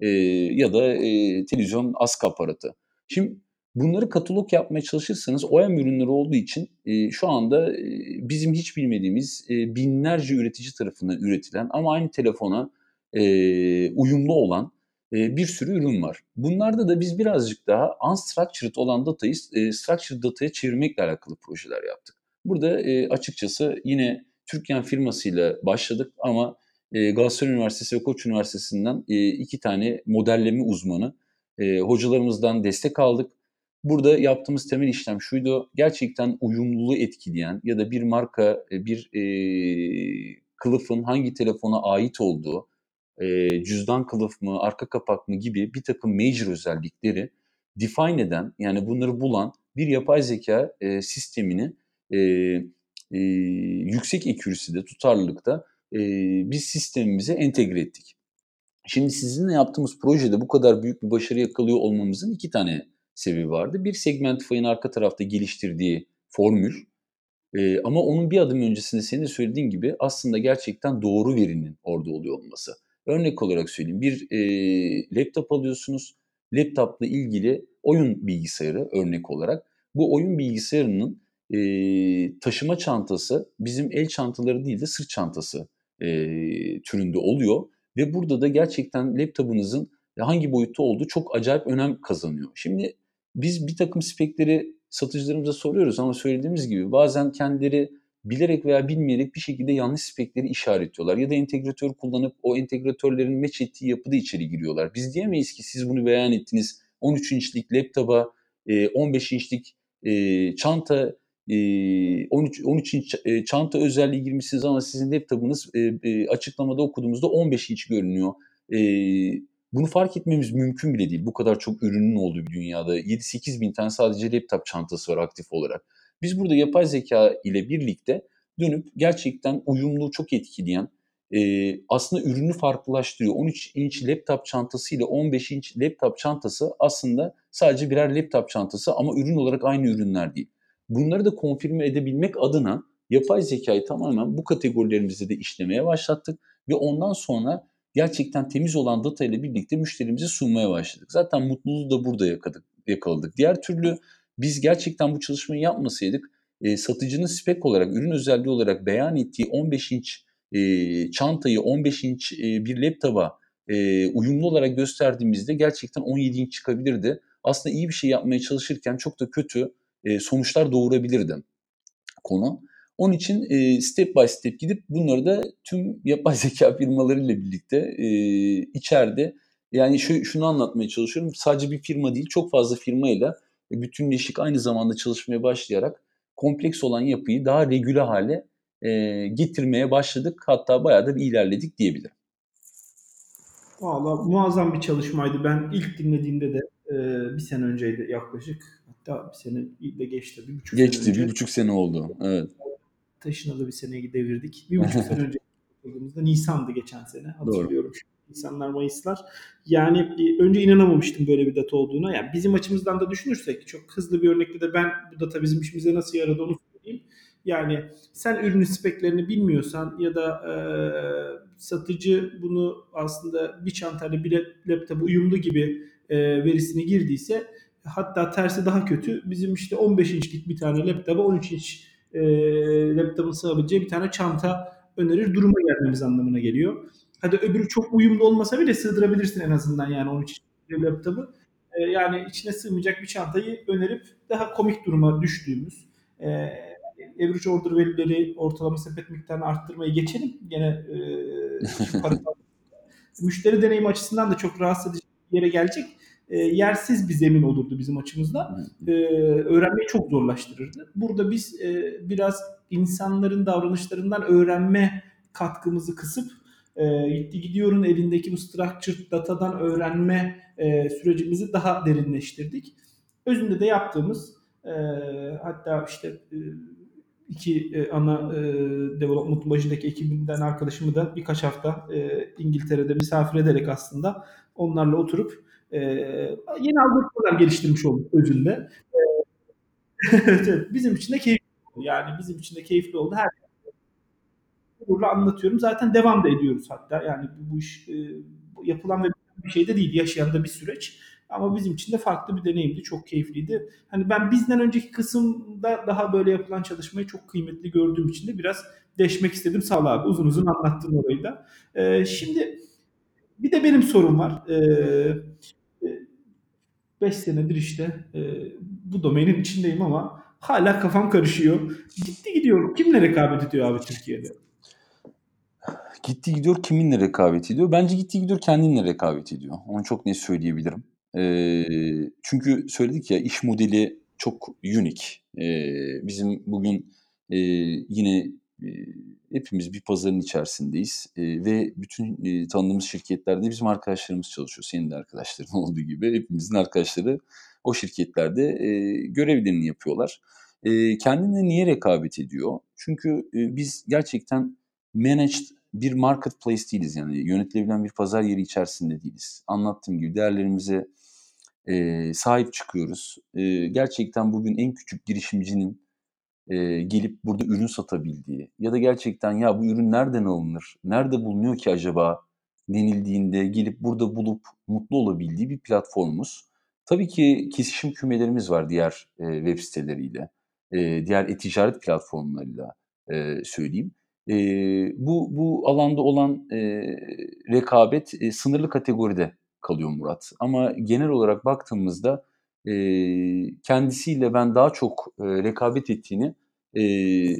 e, ya da e, televizyon askı aparatı. Şimdi bunları katalog yapmaya çalışırsanız OEM ürünleri olduğu için e, şu anda e, bizim hiç bilmediğimiz e, binlerce üretici tarafından üretilen ama aynı telefona e, uyumlu olan e, bir sürü ürün var. Bunlarda da biz birazcık daha unstructured olan datayı e, structured dataya çevirmekle alakalı projeler yaptık. Burada e, açıkçası yine Türkiye firmasıyla başladık ama e, Galatasaray Üniversitesi ve Koç Üniversitesi'nden e, iki tane modelleme uzmanı e, hocalarımızdan destek aldık. Burada yaptığımız temel işlem şuydu, gerçekten uyumluluğu etkileyen ya da bir marka, e, bir e, kılıfın hangi telefona ait olduğu, e, cüzdan kılıf mı, arka kapak mı gibi bir takım major özellikleri define eden, yani bunları bulan bir yapay zeka e, sistemini e, e, yüksek accuracy'de, tutarlılıkta e, biz sistemimize entegre ettik. Şimdi sizinle yaptığımız projede bu kadar büyük bir başarı yakalıyor olmamızın iki tane sebebi vardı. Bir Segmentify'ın arka tarafta geliştirdiği formül e, ama onun bir adım öncesinde senin de söylediğin gibi aslında gerçekten doğru verinin orada oluyor olması. Örnek olarak söyleyeyim bir e, laptop alıyorsunuz. Laptopla ilgili oyun bilgisayarı örnek olarak. Bu oyun bilgisayarının e, taşıma çantası bizim el çantaları değil de sırt çantası e, türünde oluyor. Ve burada da gerçekten laptopunuzun hangi boyutta olduğu çok acayip önem kazanıyor. Şimdi biz bir takım spekleri satıcılarımıza soruyoruz ama söylediğimiz gibi bazen kendileri bilerek veya bilmeyerek bir şekilde yanlış spekleri işaretliyorlar. Ya da entegratör kullanıp o entegratörlerin meç ettiği yapıda içeri giriyorlar. Biz diyemeyiz ki siz bunu beyan ettiniz. 13 inçlik laptopa 15 inçlik çanta 13 13 inç çanta özelliği girmişsiniz ama sizin laptopunuz açıklamada okuduğumuzda 15 inç görünüyor. Bunu fark etmemiz mümkün bile değil. Bu kadar çok ürünün olduğu bir dünyada 7-8 bin tane sadece laptop çantası var aktif olarak. Biz burada yapay zeka ile birlikte dönüp gerçekten uyumluluğu çok etkileyen, e, aslında ürünü farklılaştırıyor. 13 inç laptop çantası ile 15 inç laptop çantası aslında sadece birer laptop çantası ama ürün olarak aynı ürünler değil. Bunları da konfirme edebilmek adına yapay zekayı tamamen bu kategorilerimizde de işlemeye başlattık ve ondan sonra gerçekten temiz olan data ile birlikte müşterimize sunmaya başladık. Zaten mutluluğu da burada yakaladık. yakaladık. Diğer türlü biz gerçekten bu çalışmayı yapmasaydık e, satıcının spek olarak, ürün özelliği olarak beyan ettiği 15 inç e, çantayı 15 inç e, bir laptopa e, uyumlu olarak gösterdiğimizde gerçekten 17 inç çıkabilirdi. Aslında iyi bir şey yapmaya çalışırken çok da kötü e, sonuçlar doğurabilirdi konu. Onun için e, step by step gidip bunları da tüm yapay (laughs) zeka firmalarıyla birlikte e, içeride yani şu, şunu anlatmaya çalışıyorum. Sadece bir firma değil çok fazla firmayla bütünleşik aynı zamanda çalışmaya başlayarak kompleks olan yapıyı daha regüle hale e, getirmeye başladık. Hatta bayağı da bir ilerledik diyebilirim. Valla muazzam bir çalışmaydı. Ben ilk dinlediğimde de e, bir sene önceydi yaklaşık. Hatta bir sene de geçti. Bir buçuk Geçti, sene önce. bir buçuk sene oldu. Evet. Taşınalı bir seneyi devirdik. Bir buçuk sene (laughs) önce yapıldığımızda Nisan'dı geçen sene. Hatırlıyorum. Doğru. Nisanlar, Mayıslar. Yani önce inanamamıştım böyle bir data olduğuna. Yani bizim açımızdan da düşünürsek çok hızlı bir örnekte de ben bu data bizim işimize nasıl yaradı onu söyleyeyim. Yani sen ürünün speklerini bilmiyorsan ya da e, satıcı bunu aslında bir çantayla bir laptopa uyumlu gibi e, verisini girdiyse hatta tersi daha kötü. Bizim işte 15 inçlik bir tane laptopa 13 inç e, laptopun sığabileceği bir tane çanta önerir duruma gelmemiz anlamına geliyor. Hadi öbürü çok uyumlu olmasa bile sığdırabilirsin en azından yani 13 inçlik laptopu. E, yani içine sığmayacak bir çantayı önerip daha komik duruma düştüğümüz e, average order verileri ortalama sepet miktarını arttırmayı geçelim. Gene e, (laughs) müşteri deneyimi açısından da çok rahatsız edici bir yere gelecek. E, yersiz bir zemin olurdu bizim açımızda. E, öğrenmeyi çok zorlaştırırdı. Burada biz e, biraz insanların davranışlarından öğrenme katkımızı kısıp e, gitti gidiyorun elindeki bu structured datadan öğrenme e, sürecimizi daha derinleştirdik. Özünde de yaptığımız e, hatta işte e, iki e, ana e, development başındaki ekibinden arkadaşımı da birkaç hafta e, İngiltere'de misafir ederek aslında onlarla oturup e, yeni algoritmalar geliştirmiş olduk özünde. (laughs) E, evet, bizim için de keyifli oldu. Yani bizim için de keyifli oldu. Her gururla anlatıyorum. Zaten devam da ediyoruz hatta. Yani bu iş e, yapılan ve bir şey de değil. Yaşayan da bir süreç. Ama bizim için de farklı bir deneyimdi. Çok keyifliydi. Hani ben bizden önceki kısımda daha böyle yapılan çalışmayı çok kıymetli gördüğüm için de biraz deşmek istedim. Sağ ol abi. Uzun uzun anlattın orayı da. Ee, şimdi bir de benim sorum var. Ee, 5 senedir işte e, bu domainin içindeyim ama hala kafam karışıyor. Gitti gidiyor. Kimle rekabet ediyor abi Türkiye'de? Gitti gidiyor kiminle rekabet ediyor? Bence gitti gidiyor kendinle rekabet ediyor. Onu çok net söyleyebilirim. Ee, çünkü söyledik ya iş modeli çok unique. Ee, bizim bugün e, yine e, hepimiz bir pazarın içerisindeyiz e, ve bütün e, tanıdığımız şirketlerde bizim arkadaşlarımız çalışıyor. Senin de arkadaşların (laughs) olduğu gibi hepimizin arkadaşları o şirketlerde e, görevlerini yapıyorlar. E, kendine niye rekabet ediyor? Çünkü e, biz gerçekten managed bir marketplace değiliz yani yönetilebilen bir pazar yeri içerisinde değiliz. Anlattığım gibi değerlerimize e, sahip çıkıyoruz. E, gerçekten bugün en küçük girişimcinin e, gelip burada ürün satabildiği ya da gerçekten ya bu ürün nereden alınır, nerede bulunuyor ki acaba denildiğinde gelip burada bulup mutlu olabildiği bir platformumuz. Tabii ki kesişim kümelerimiz var diğer e, web siteleriyle, e, diğer e-ticaret platformlarıyla e, söyleyeyim. E, bu, bu alanda olan e, rekabet e, sınırlı kategoride kalıyor Murat. Ama genel olarak baktığımızda e, kendisiyle ben daha çok e, rekabet ettiğini e,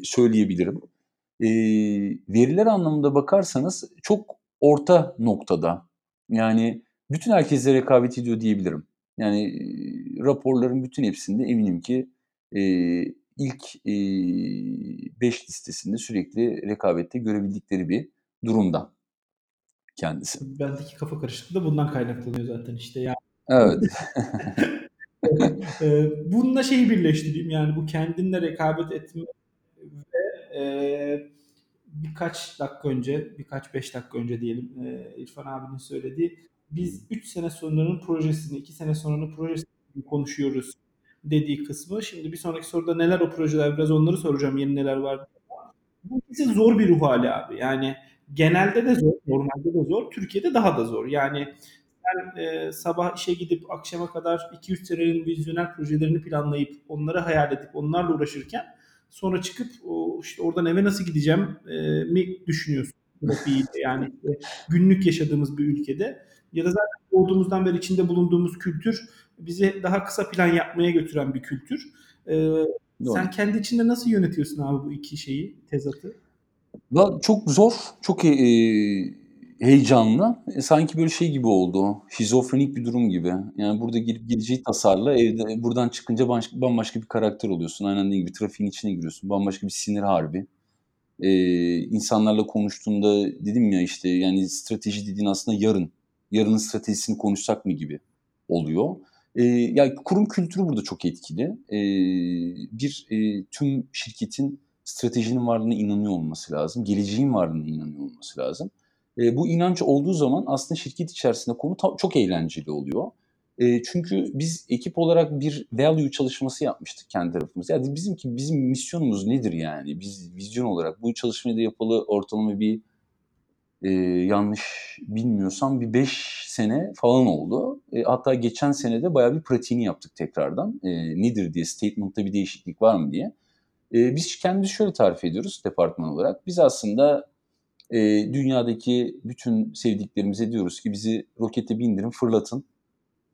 söyleyebilirim. E, veriler anlamında bakarsanız çok orta noktada. Yani bütün herkesle rekabet ediyor diyebilirim. Yani e, raporların bütün hepsinde eminim ki e, ilk 5 listesinde sürekli rekabette görebildikleri bir durumda kendisi. Bendeki kafa karışıklığı da bundan kaynaklanıyor zaten işte ya. Evet. (laughs) Ee, bununla şeyi birleştireyim yani bu kendinle rekabet etme ve e, birkaç dakika önce, birkaç beş dakika önce diyelim e, İrfan abinin söylediği biz 3 sene sonranın projesini, 2 sene sonranın projesini konuşuyoruz dediği kısmı. Şimdi bir sonraki soruda neler o projeler biraz onları soracağım. Yeni neler var. Bu ikisi zor bir ruh hali abi. Yani genelde de zor, normalde de zor, Türkiye'de daha da zor. Yani sen e, sabah işe gidip akşama kadar 2-3 senenin vizyoner projelerini planlayıp onları hayal edip onlarla uğraşırken sonra çıkıp o, işte oradan eve nasıl gideceğim e, mi düşünüyorsun? Yani işte günlük yaşadığımız bir ülkede ya da zaten doğduğumuzdan beri içinde bulunduğumuz kültür bizi daha kısa plan yapmaya götüren bir kültür. E, Doğru. sen kendi içinde nasıl yönetiyorsun abi bu iki şeyi, tezatı? Çok zor, çok, eee, heyecanlı. E, sanki böyle şey gibi oldu, şizofrenik bir durum gibi. Yani burada girip geleceği tasarla, evde buradan çıkınca baş bambaşka bir karakter oluyorsun. Aynen dediğin gibi trafiğin içine giriyorsun. Bambaşka bir sinir harbi. Eee, insanlarla konuştuğunda dedim ya işte yani strateji dediğin aslında yarın. Yarının stratejisini konuşsak mı gibi oluyor. Eee, ya kurum kültürü burada çok etkili. Eee, bir, eee, tüm şirketin stratejinin varlığına inanıyor olması lazım. Geleceğin varlığına inanıyor olması lazım. E, bu inanç olduğu zaman aslında şirket içerisinde konu ta- çok eğlenceli oluyor. E, çünkü biz ekip olarak bir value çalışması yapmıştık kendi tarafımız. Yani bizimki bizim misyonumuz nedir yani? Biz vizyon olarak bu çalışmayı da yapalı ortalama bir e, yanlış bilmiyorsam bir 5 sene falan oldu. E, hatta geçen sene de bayağı bir pratiğini yaptık tekrardan. E, nedir diye statement'ta bir değişiklik var mı diye. E, biz kendimizi şöyle tarif ediyoruz departman olarak. Biz aslında e, dünyadaki bütün sevdiklerimize diyoruz ki bizi rokete bindirin, fırlatın.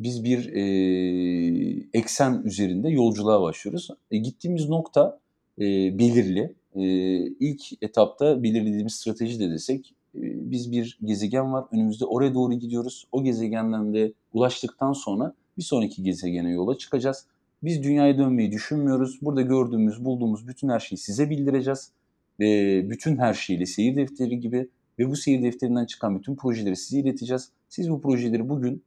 Biz bir e, eksen üzerinde yolculuğa başlıyoruz. E, gittiğimiz nokta e, belirli. E, ilk etapta belirlediğimiz strateji de desek e, biz bir gezegen var önümüzde oraya doğru gidiyoruz. O gezegenden de ulaştıktan sonra bir sonraki gezegene yola çıkacağız. Biz dünyaya dönmeyi düşünmüyoruz. Burada gördüğümüz, bulduğumuz bütün her şeyi size bildireceğiz. Ve bütün her şeyle seyir defteri gibi ve bu seyir defterinden çıkan bütün projeleri size ileteceğiz. Siz bu projeleri bugün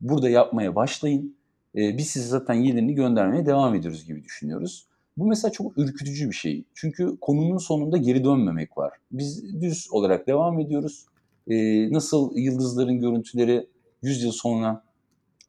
burada yapmaya başlayın. Ee, biz size zaten yenilerini göndermeye devam ediyoruz gibi düşünüyoruz. Bu mesela çok ürkütücü bir şey. Çünkü konunun sonunda geri dönmemek var. Biz düz olarak devam ediyoruz. Ee, nasıl yıldızların görüntüleri 100 yıl sonra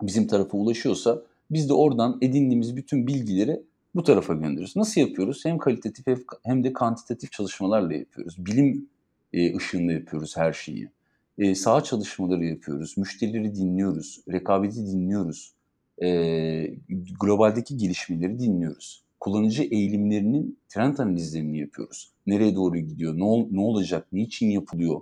bizim tarafa ulaşıyorsa biz de oradan edindiğimiz bütün bilgileri bu tarafa gönderiyoruz. Nasıl yapıyoruz? Hem kalitatif hem de kantitatif çalışmalarla yapıyoruz. Bilim e, ışığında yapıyoruz her şeyi. E, saha çalışmaları yapıyoruz. Müşterileri dinliyoruz. Rekabeti dinliyoruz. eee, globaldeki gelişmeleri dinliyoruz. Kullanıcı eğilimlerinin trend analizlerini yapıyoruz. Nereye doğru gidiyor, ne, ol, ne olacak, niçin yapılıyor?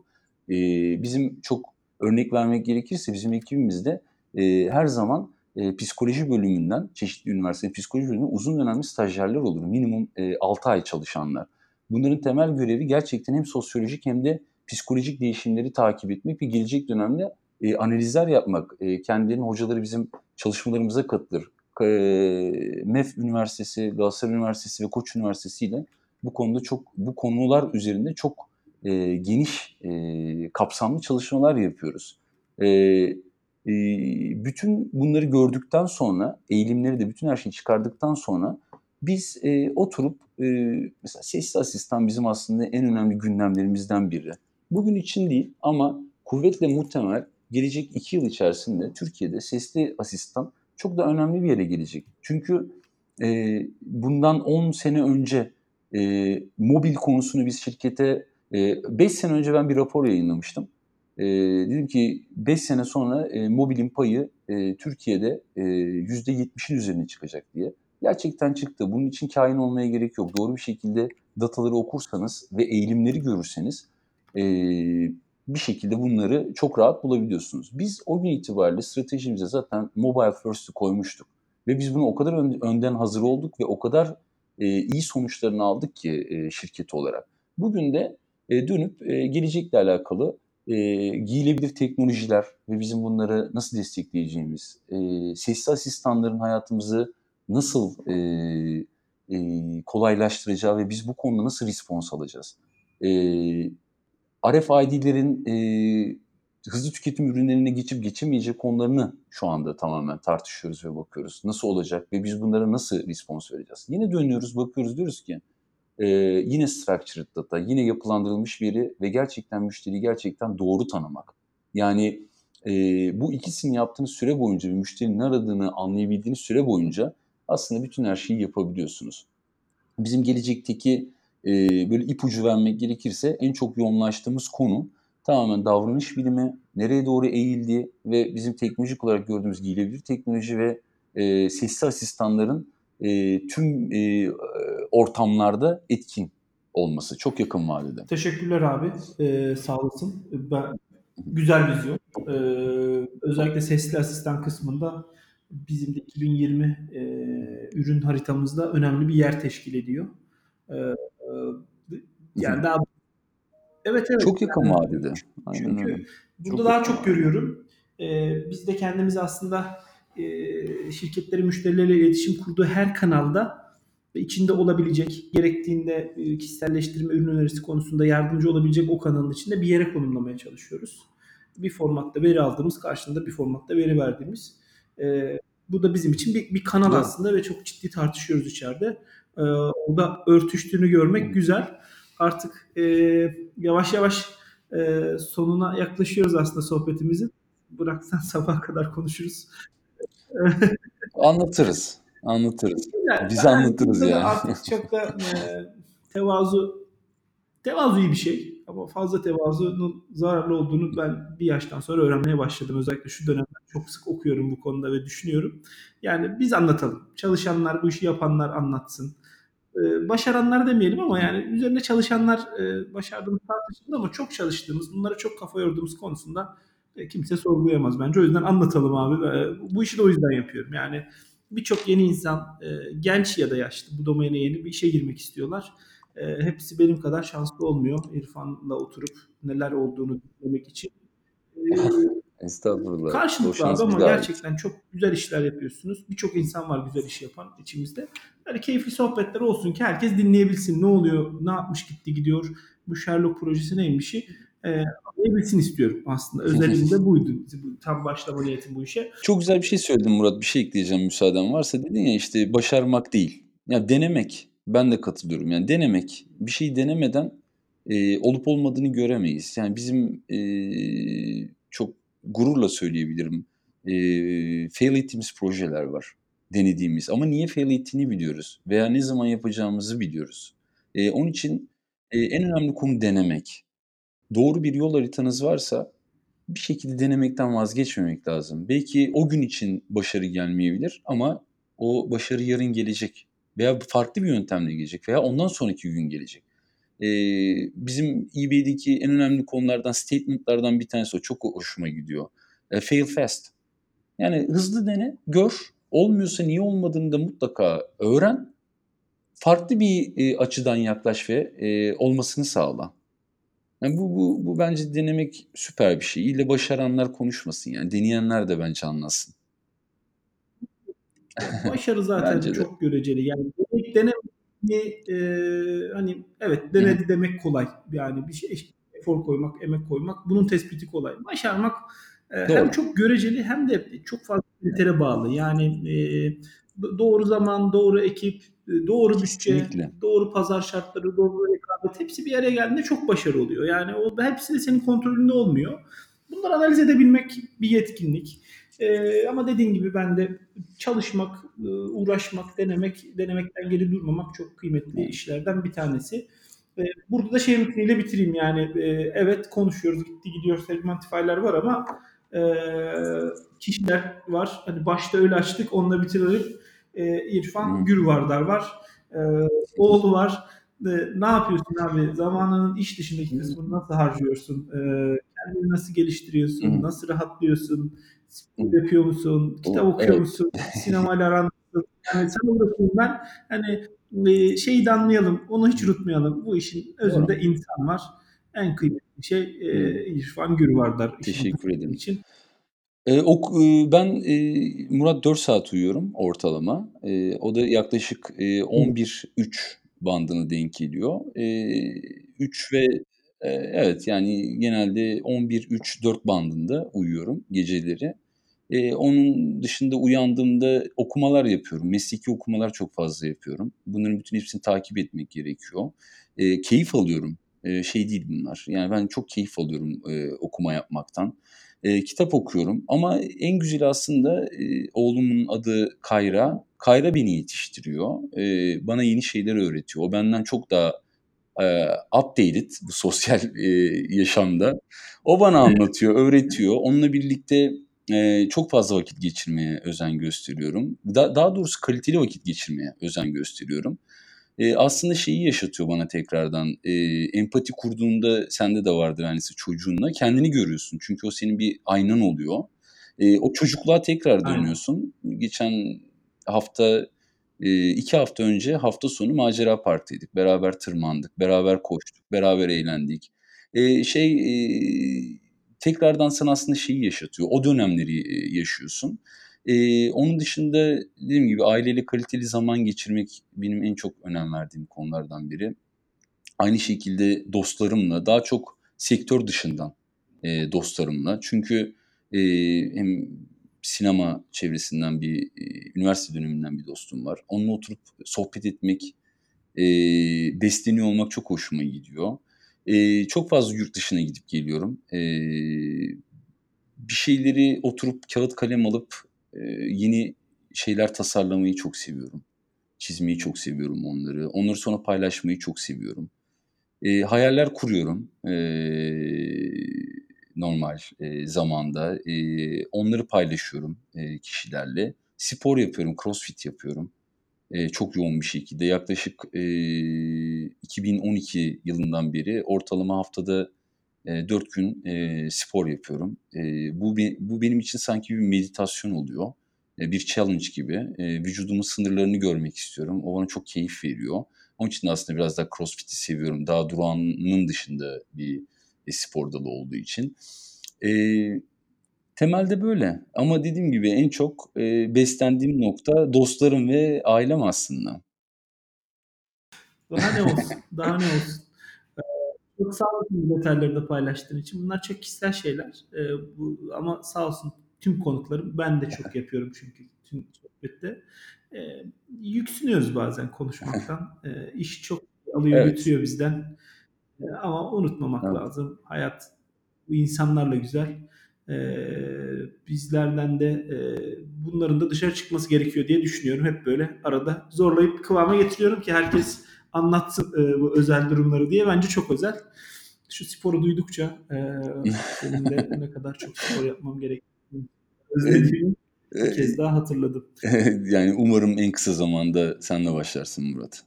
Eee, bizim çok örnek vermek gerekirse bizim ekibimizde eee, her zaman e, psikoloji bölümünden, çeşitli üniversite psikoloji bölümünden uzun dönemli stajyerler olur. Minimum e, 6 ay çalışanlar. Bunların temel görevi gerçekten hem sosyolojik hem de psikolojik değişimleri takip etmek ve gelecek dönemde e, analizler yapmak. E, kendilerinin hocaları bizim çalışmalarımıza katılır. E, MEF Üniversitesi, Galatasaray Üniversitesi ve Koç Üniversitesi ile bu konuda çok bu konular üzerinde çok e, geniş e, kapsamlı çalışmalar yapıyoruz. E, e, bütün bunları gördükten sonra, eğilimleri de bütün her şeyi çıkardıktan sonra biz e, oturup e, mesela sesli asistan bizim aslında en önemli gündemlerimizden biri. Bugün için değil ama kuvvetle muhtemel gelecek iki yıl içerisinde Türkiye'de sesli asistan çok da önemli bir yere gelecek. Çünkü e, bundan 10 sene önce e, mobil konusunu biz şirkete 5 e, sene önce ben bir rapor yayınlamıştım. E, dedim ki 5 sene sonra e, mobilin payı e, Türkiye'de e, %70'in üzerine çıkacak diye. Gerçekten çıktı. Bunun için kain olmaya gerek yok. Doğru bir şekilde dataları okursanız ve eğilimleri görürseniz e, bir şekilde bunları çok rahat bulabiliyorsunuz. Biz o gün itibariyle stratejimize zaten mobile first'ı koymuştuk. Ve biz bunu o kadar önden hazır olduk ve o kadar e, iyi sonuçlarını aldık ki e, şirket olarak. Bugün de e, dönüp e, gelecekle alakalı e, giyilebilir teknolojiler ve bizim bunları nasıl destekleyeceğimiz, e, sesli asistanların hayatımızı nasıl e, e, kolaylaştıracağı ve biz bu konuda nasıl respons alacağız? E, RFID'lerin e, hızlı tüketim ürünlerine geçip geçemeyecek konularını şu anda tamamen tartışıyoruz ve bakıyoruz. Nasıl olacak ve biz bunlara nasıl respons vereceğiz? Yine dönüyoruz, bakıyoruz diyoruz ki e, yine structured data, yine yapılandırılmış veri ve gerçekten müşteriyi gerçekten doğru tanımak. Yani e, bu ikisini yaptığınız süre boyunca ve müşterinin ne aradığını anlayabildiğiniz süre boyunca aslında bütün her şeyi yapabiliyorsunuz. Bizim gelecekteki e, böyle ipucu vermek gerekirse en çok yoğunlaştığımız konu tamamen davranış bilimi, nereye doğru eğildi ve bizim teknolojik olarak gördüğümüz giyilebilir teknoloji ve e, sesli asistanların e, tüm e, ortamlarda etkin olması çok yakın vadede. Teşekkürler abi. Ee, sağ olasın. Ben, güzel vizyon. Ee, özellikle sesli asistan kısmında bizim de 2020 e, ürün haritamızda önemli bir yer teşkil ediyor. Ee, e, yani daha Evet evet. Çok yakın yani, vadede. Aynen çünkü öyle. burada çok daha çok görüyorum. Ee, biz de kendimiz aslında e, şirketlerin müşterileriyle iletişim kurduğu her kanalda ve içinde olabilecek, gerektiğinde e, kişiselleştirme ürün önerisi konusunda yardımcı olabilecek o kanalın içinde bir yere konumlamaya çalışıyoruz. Bir formatta veri aldığımız, karşılığında bir formatta veri verdiğimiz. E, bu da bizim için bir, bir kanal aslında ve çok ciddi tartışıyoruz içeride. E, o da örtüştüğünü görmek güzel. Artık e, yavaş yavaş e, sonuna yaklaşıyoruz aslında sohbetimizin. Bıraksan (laughs) sabah kadar konuşuruz. Anlatırız. Anlatırız. Biz anlatırız yani. Artık çok da (laughs) e, tevazu tevazu iyi bir şey ama fazla tevazunun zararlı olduğunu ben bir yaştan sonra öğrenmeye başladım. Özellikle şu dönemde çok sık okuyorum bu konuda ve düşünüyorum. Yani biz anlatalım. Çalışanlar, bu işi yapanlar anlatsın. Ee, başaranlar demeyelim ama yani üzerine çalışanlar e, başardığımız tartışılır ama çok çalıştığımız, bunlara çok kafa yorduğumuz konusunda e, kimse sorgulayamaz bence. O yüzden anlatalım abi. E, bu işi de o yüzden yapıyorum. Yani birçok yeni insan, e, genç ya da yaşlı bu domaine yeni bir işe girmek istiyorlar. E, hepsi benim kadar şanslı olmuyor. İrfan'la oturup neler olduğunu dinlemek için. E, (laughs) Estağfurullah. Karşılıklı abi ama gerçekten çok güzel işler yapıyorsunuz. Birçok insan var güzel iş yapan içimizde. Yani keyifli sohbetler olsun ki herkes dinleyebilsin. Ne oluyor, ne yapmış gitti gidiyor. Bu Sherlock projesi neymiş? E, anlayabilsin istiyorum aslında. Özelinde buydu. Tam başlama niyetim bu işe. Çok güzel bir şey söyledin Murat. Bir şey ekleyeceğim müsaaden varsa. Dedin ya işte başarmak değil. Ya denemek. Ben de katılıyorum. Yani denemek. Bir şeyi denemeden e, olup olmadığını göremeyiz. Yani bizim e, çok gururla söyleyebilirim. E, fail ettiğimiz projeler var. Denediğimiz. Ama niye fail ettiğini biliyoruz. Veya ne zaman yapacağımızı biliyoruz. E, onun için e, en önemli konu denemek doğru bir yol haritanız varsa bir şekilde denemekten vazgeçmemek lazım. Belki o gün için başarı gelmeyebilir ama o başarı yarın gelecek veya farklı bir yöntemle gelecek veya ondan sonraki gün gelecek. Eee, bizim eBay'deki en önemli konulardan, statement'lardan bir tanesi o. Çok hoşuma gidiyor. Eee, fail fast. Yani hızlı dene, gör. Olmuyorsa niye olmadığını da mutlaka öğren. Farklı bir, eee, açıdan yaklaş ve, eee, olmasını sağla. Yani bu bu bu bence denemek süper bir şey. İlle başaranlar konuşmasın yani. Deneyenler de bence anlatsın. Ya, (laughs) başarı zaten Bence de. çok göreceli. Yani deneyip denemediğini, eee, hani, evet Hı hı. denedi demek kolay. Yani bir şey efor koymak, emek koymak bunun tespiti kolay. Başarmak, eee, hem çok göreceli hem de çok fazla kritere bağlı. Yani, do doğru zaman, doğru ekip, eee, doğru bütçe, Kesinlikle. doğru pazar şartları, doğru rekabet hepsi bir araya geldiğinde çok başarı oluyor. Yani o hepsi de senin kontrolünde olmuyor. Bunları analiz edebilmek bir yetkinlik. Eee, ama dediğin gibi ben de çalışmak, ııı, uğraşmak, denemek, denemekten geri durmamak çok kıymetli işlerden bir tanesi. Eee, burada da şey rutiniyle bitireyim yani, eee, evet konuşuyoruz, gitti gidiyor segmentify'lar var ama, eee, kişiler var. Hani başta öyle açtık, onunla bitirelim. Hı İrfan hı. Gürvardar var. Eee, oğlu var. Eee, ne yapıyorsun abi? Zamanının iş dışındaki kısmını nasıl harcıyorsun? Eee, kendini nasıl geliştiriyorsun? hı. Nasıl rahatlıyorsun? Spor yapıyor musun? Kitap okuyor evet. musun? (laughs) Sinemayla aran? Yani sana bırakayım ben. Hani, eee, şeyi anlayalım, onu hiç unutmayalım. Bu işin Doğru. özünde insan var. En kıymetli şey, eee, İrfan Gürvardar Teşekkür ederim. için. Eee, ok ııı, ben, eee, Murat 4 saat uyuyorum ortalama. Eee, o da yaklaşık, eee, 11-3 bandına denk geliyor. Eee, 3 ve, eee, evet, yani genelde 11-3-4 bandında uyuyorum geceleri. Eee, onun dışında uyandığımda okumalar yapıyorum. Mesleki okumalar çok fazla yapıyorum. Bunların bütün hepsini takip etmek gerekiyor. Eee, keyif alıyorum. Eee, şey değil bunlar, yani ben çok keyif alıyorum, eee, okuma yapmaktan. Eee, kitap okuyorum ama en güzeli aslında, eee, oğlumun adı Kayra. Kayra beni yetiştiriyor. Eee, bana yeni şeyler öğretiyor. O benden çok daha, eee, updated bu sosyal, eee, yaşamda. O bana anlatıyor, öğretiyor. Onunla birlikte, eee, çok fazla vakit geçirmeye özen gösteriyorum. Da daha doğrusu kaliteli vakit geçirmeye özen gösteriyorum. Eee, aslında şeyi yaşatıyor bana tekrardan, eee, empati kurduğunda sende de vardır aynısı çocuğunla, kendini görüyorsun. Çünkü o senin bir aynan oluyor. Eee, o çocukluğa tekrar Aynen. dönüyorsun. Geçen hafta, eee, 2 hafta önce hafta sonu macera parktaydık. Beraber tırmandık, beraber koştuk, beraber eğlendik. Eee, şey, eee, tekrardan sana aslında şeyi yaşatıyor, o dönemleri, yaşıyorsun. Eee, onun dışında dediğim gibi aileyle kaliteli zaman geçirmek benim en çok önem verdiğim konulardan biri. Aynı şekilde dostlarımla, daha çok sektör dışından, eee, dostlarımla. Çünkü, eee, hem sinema çevresinden bir, eee, üniversite döneminden bir dostum var. Onunla oturup sohbet etmek, eee, besleniyor olmak çok hoşuma gidiyor. Eee, çok fazla yurt dışına gidip geliyorum. Eee, bir şeyleri oturup kağıt kalem alıp, eee, yeni şeyler tasarlamayı çok seviyorum. Çizmeyi çok seviyorum onları. Onları sonra paylaşmayı çok seviyorum. Eee, hayaller kuruyorum, eee, normal, eee, zamanda. Eee, onları paylaşıyorum, eee, kişilerle. Spor yapıyorum, crossfit yapıyorum, eee, çok yoğun bir şekilde. Yaklaşık, eee, 2012 yılından beri ortalama haftada, eee, 4 gün, eee, spor yapıyorum. Eee, bu bu benim için sanki bir meditasyon oluyor. Eee, bir challenge gibi. Eee, vücudumun sınırlarını görmek istiyorum. O bana çok keyif veriyor. Onun için de aslında biraz daha crossfit'i seviyorum. Daha durağanın dışında bir, eee, spor dalı olduğu için. Eee, temelde böyle ama dediğim gibi en çok, eee, beslendiğim nokta dostlarım ve ailem aslında. Daha ne olsun, daha ne olsun. Çok sağ olasın bu detayları da paylaştığın için. Bunlar çok kişisel şeyler. Eee, bu ama sağ olsun tüm konuklarım, ben de çok yapıyorum çünkü tüm sohbette. Eee, yüksünüyoruz bazen konuşmaktan. Eee, (laughs) iş çok alıyor Evet. götürüyor bizden. Eee, ama unutmamak Evet. lazım. Hayat bu insanlarla güzel. Eee, bizlerden de, eee, bunların da dışarı çıkması gerekiyor diye düşünüyorum. Hep böyle arada zorlayıp kıvama getiriyorum ki herkes anlatsın, eee, bu özel durumları diye. Bence çok özel. şu sporu duydukça e, benim de ne kadar çok spor yapmam gerektiğini özlediğimi bir kez daha hatırladım. yani umarım en kısa zamanda sen de başlarsın Murat.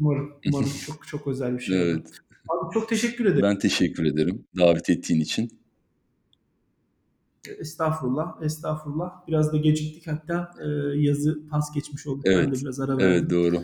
Umarım, umarım (laughs) çok çok özel bir şey. oldu. Evet. Abi çok teşekkür ederim. Ben teşekkür ederim davet ettiğin için. Estağfurullah, estağfurullah. Biraz da geciktik hatta e, yazı pas geçmiş olduk. Ben de Evet, biraz ara verdim. evet doğru.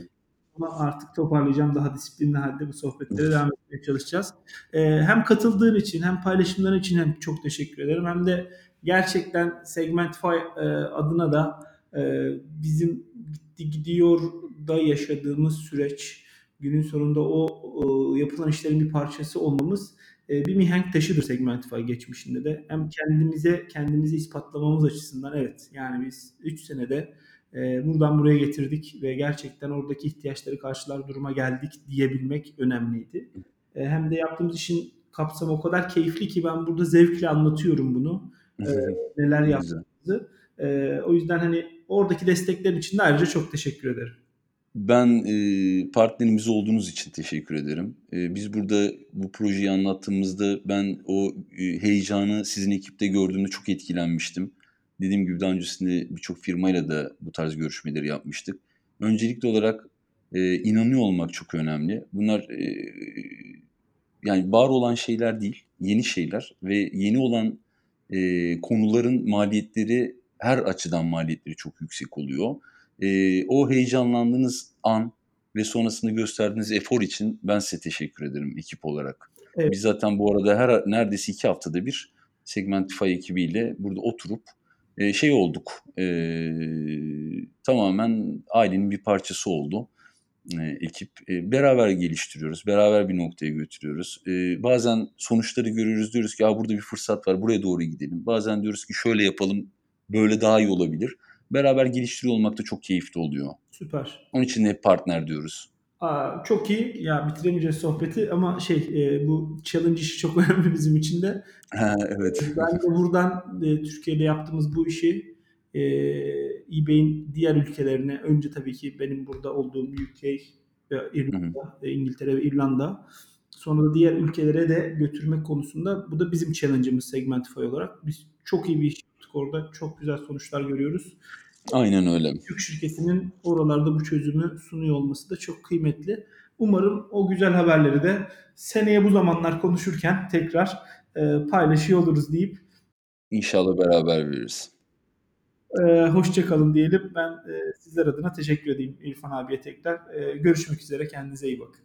Ama artık toparlayacağım. Daha disiplinli halde bu sohbetlere devam etmeye çalışacağız. Ee, hem katıldığın için hem paylaşımların için hem çok teşekkür ederim. Hem de gerçekten Segmentify e, adına da e, bizim gitti gidiyor da yaşadığımız süreç günün sonunda o, o yapılan işlerin bir parçası olmamız e, bir mihenk taşıdır Segmentify geçmişinde de. Hem kendimize kendimizi ispatlamamız açısından evet yani biz 3 senede e, buradan buraya getirdik ve gerçekten oradaki ihtiyaçları karşılar duruma geldik diyebilmek önemliydi. E, hem de yaptığımız işin kapsamı o kadar keyifli ki ben burada zevkle anlatıyorum bunu. E, neler yaptığımızı. E, o yüzden hani oradaki desteklerin için de ayrıca çok teşekkür ederim. Ben e, partnerimiz olduğunuz için teşekkür ederim. E, biz burada bu projeyi anlattığımızda ben o e, heyecanı sizin ekipte gördüğümde çok etkilenmiştim. Dediğim gibi daha öncesinde birçok firmayla da bu tarz görüşmeleri yapmıştık. Öncelikli olarak e, inanıyor olmak çok önemli. Bunlar e, yani var olan şeyler değil, yeni şeyler ve yeni olan e, konuların maliyetleri her açıdan maliyetleri çok yüksek oluyor. E, o heyecanlandığınız an ve sonrasında gösterdiğiniz efor için ben size teşekkür ederim ekip olarak. Evet. Biz zaten bu arada her neredeyse iki haftada bir Segmentify ekibiyle burada oturup e, şey olduk. E, tamamen ailenin bir parçası oldu e, ekip. E, beraber geliştiriyoruz, beraber bir noktaya götürüyoruz. E, bazen sonuçları görüyoruz, diyoruz ki burada bir fırsat var, buraya doğru gidelim. Bazen diyoruz ki şöyle yapalım, böyle daha iyi olabilir. Beraber geliştiriyor olmak da çok keyifli oluyor. Süper. Onun için de hep partner diyoruz. Aa, çok iyi. Ya bitiremeyeceğiz sohbeti ama şey e, bu challenge işi çok (laughs) önemli bizim için de. Ha, evet. Ben de buradan e, Türkiye'de yaptığımız bu işi e, eBay'in diğer ülkelerine önce tabii ki benim burada olduğum UK, ve İrlanda, e, İngiltere ve İrlanda sonra da diğer ülkelere de götürmek konusunda bu da bizim challenge'ımız Segmentify olarak. Biz çok iyi bir iş yaptık orada. Çok güzel sonuçlar görüyoruz. Aynen öyle. Türk şirketinin oralarda bu çözümü sunuyor olması da çok kıymetli. Umarım o güzel haberleri de seneye bu zamanlar konuşurken tekrar e, paylaşıyor oluruz deyip İnşallah beraber veririz. e, hoşça kalın diyelim. Ben e, sizler adına teşekkür edeyim İrfan abiye tekrar. E, görüşmek üzere. Kendinize iyi bakın.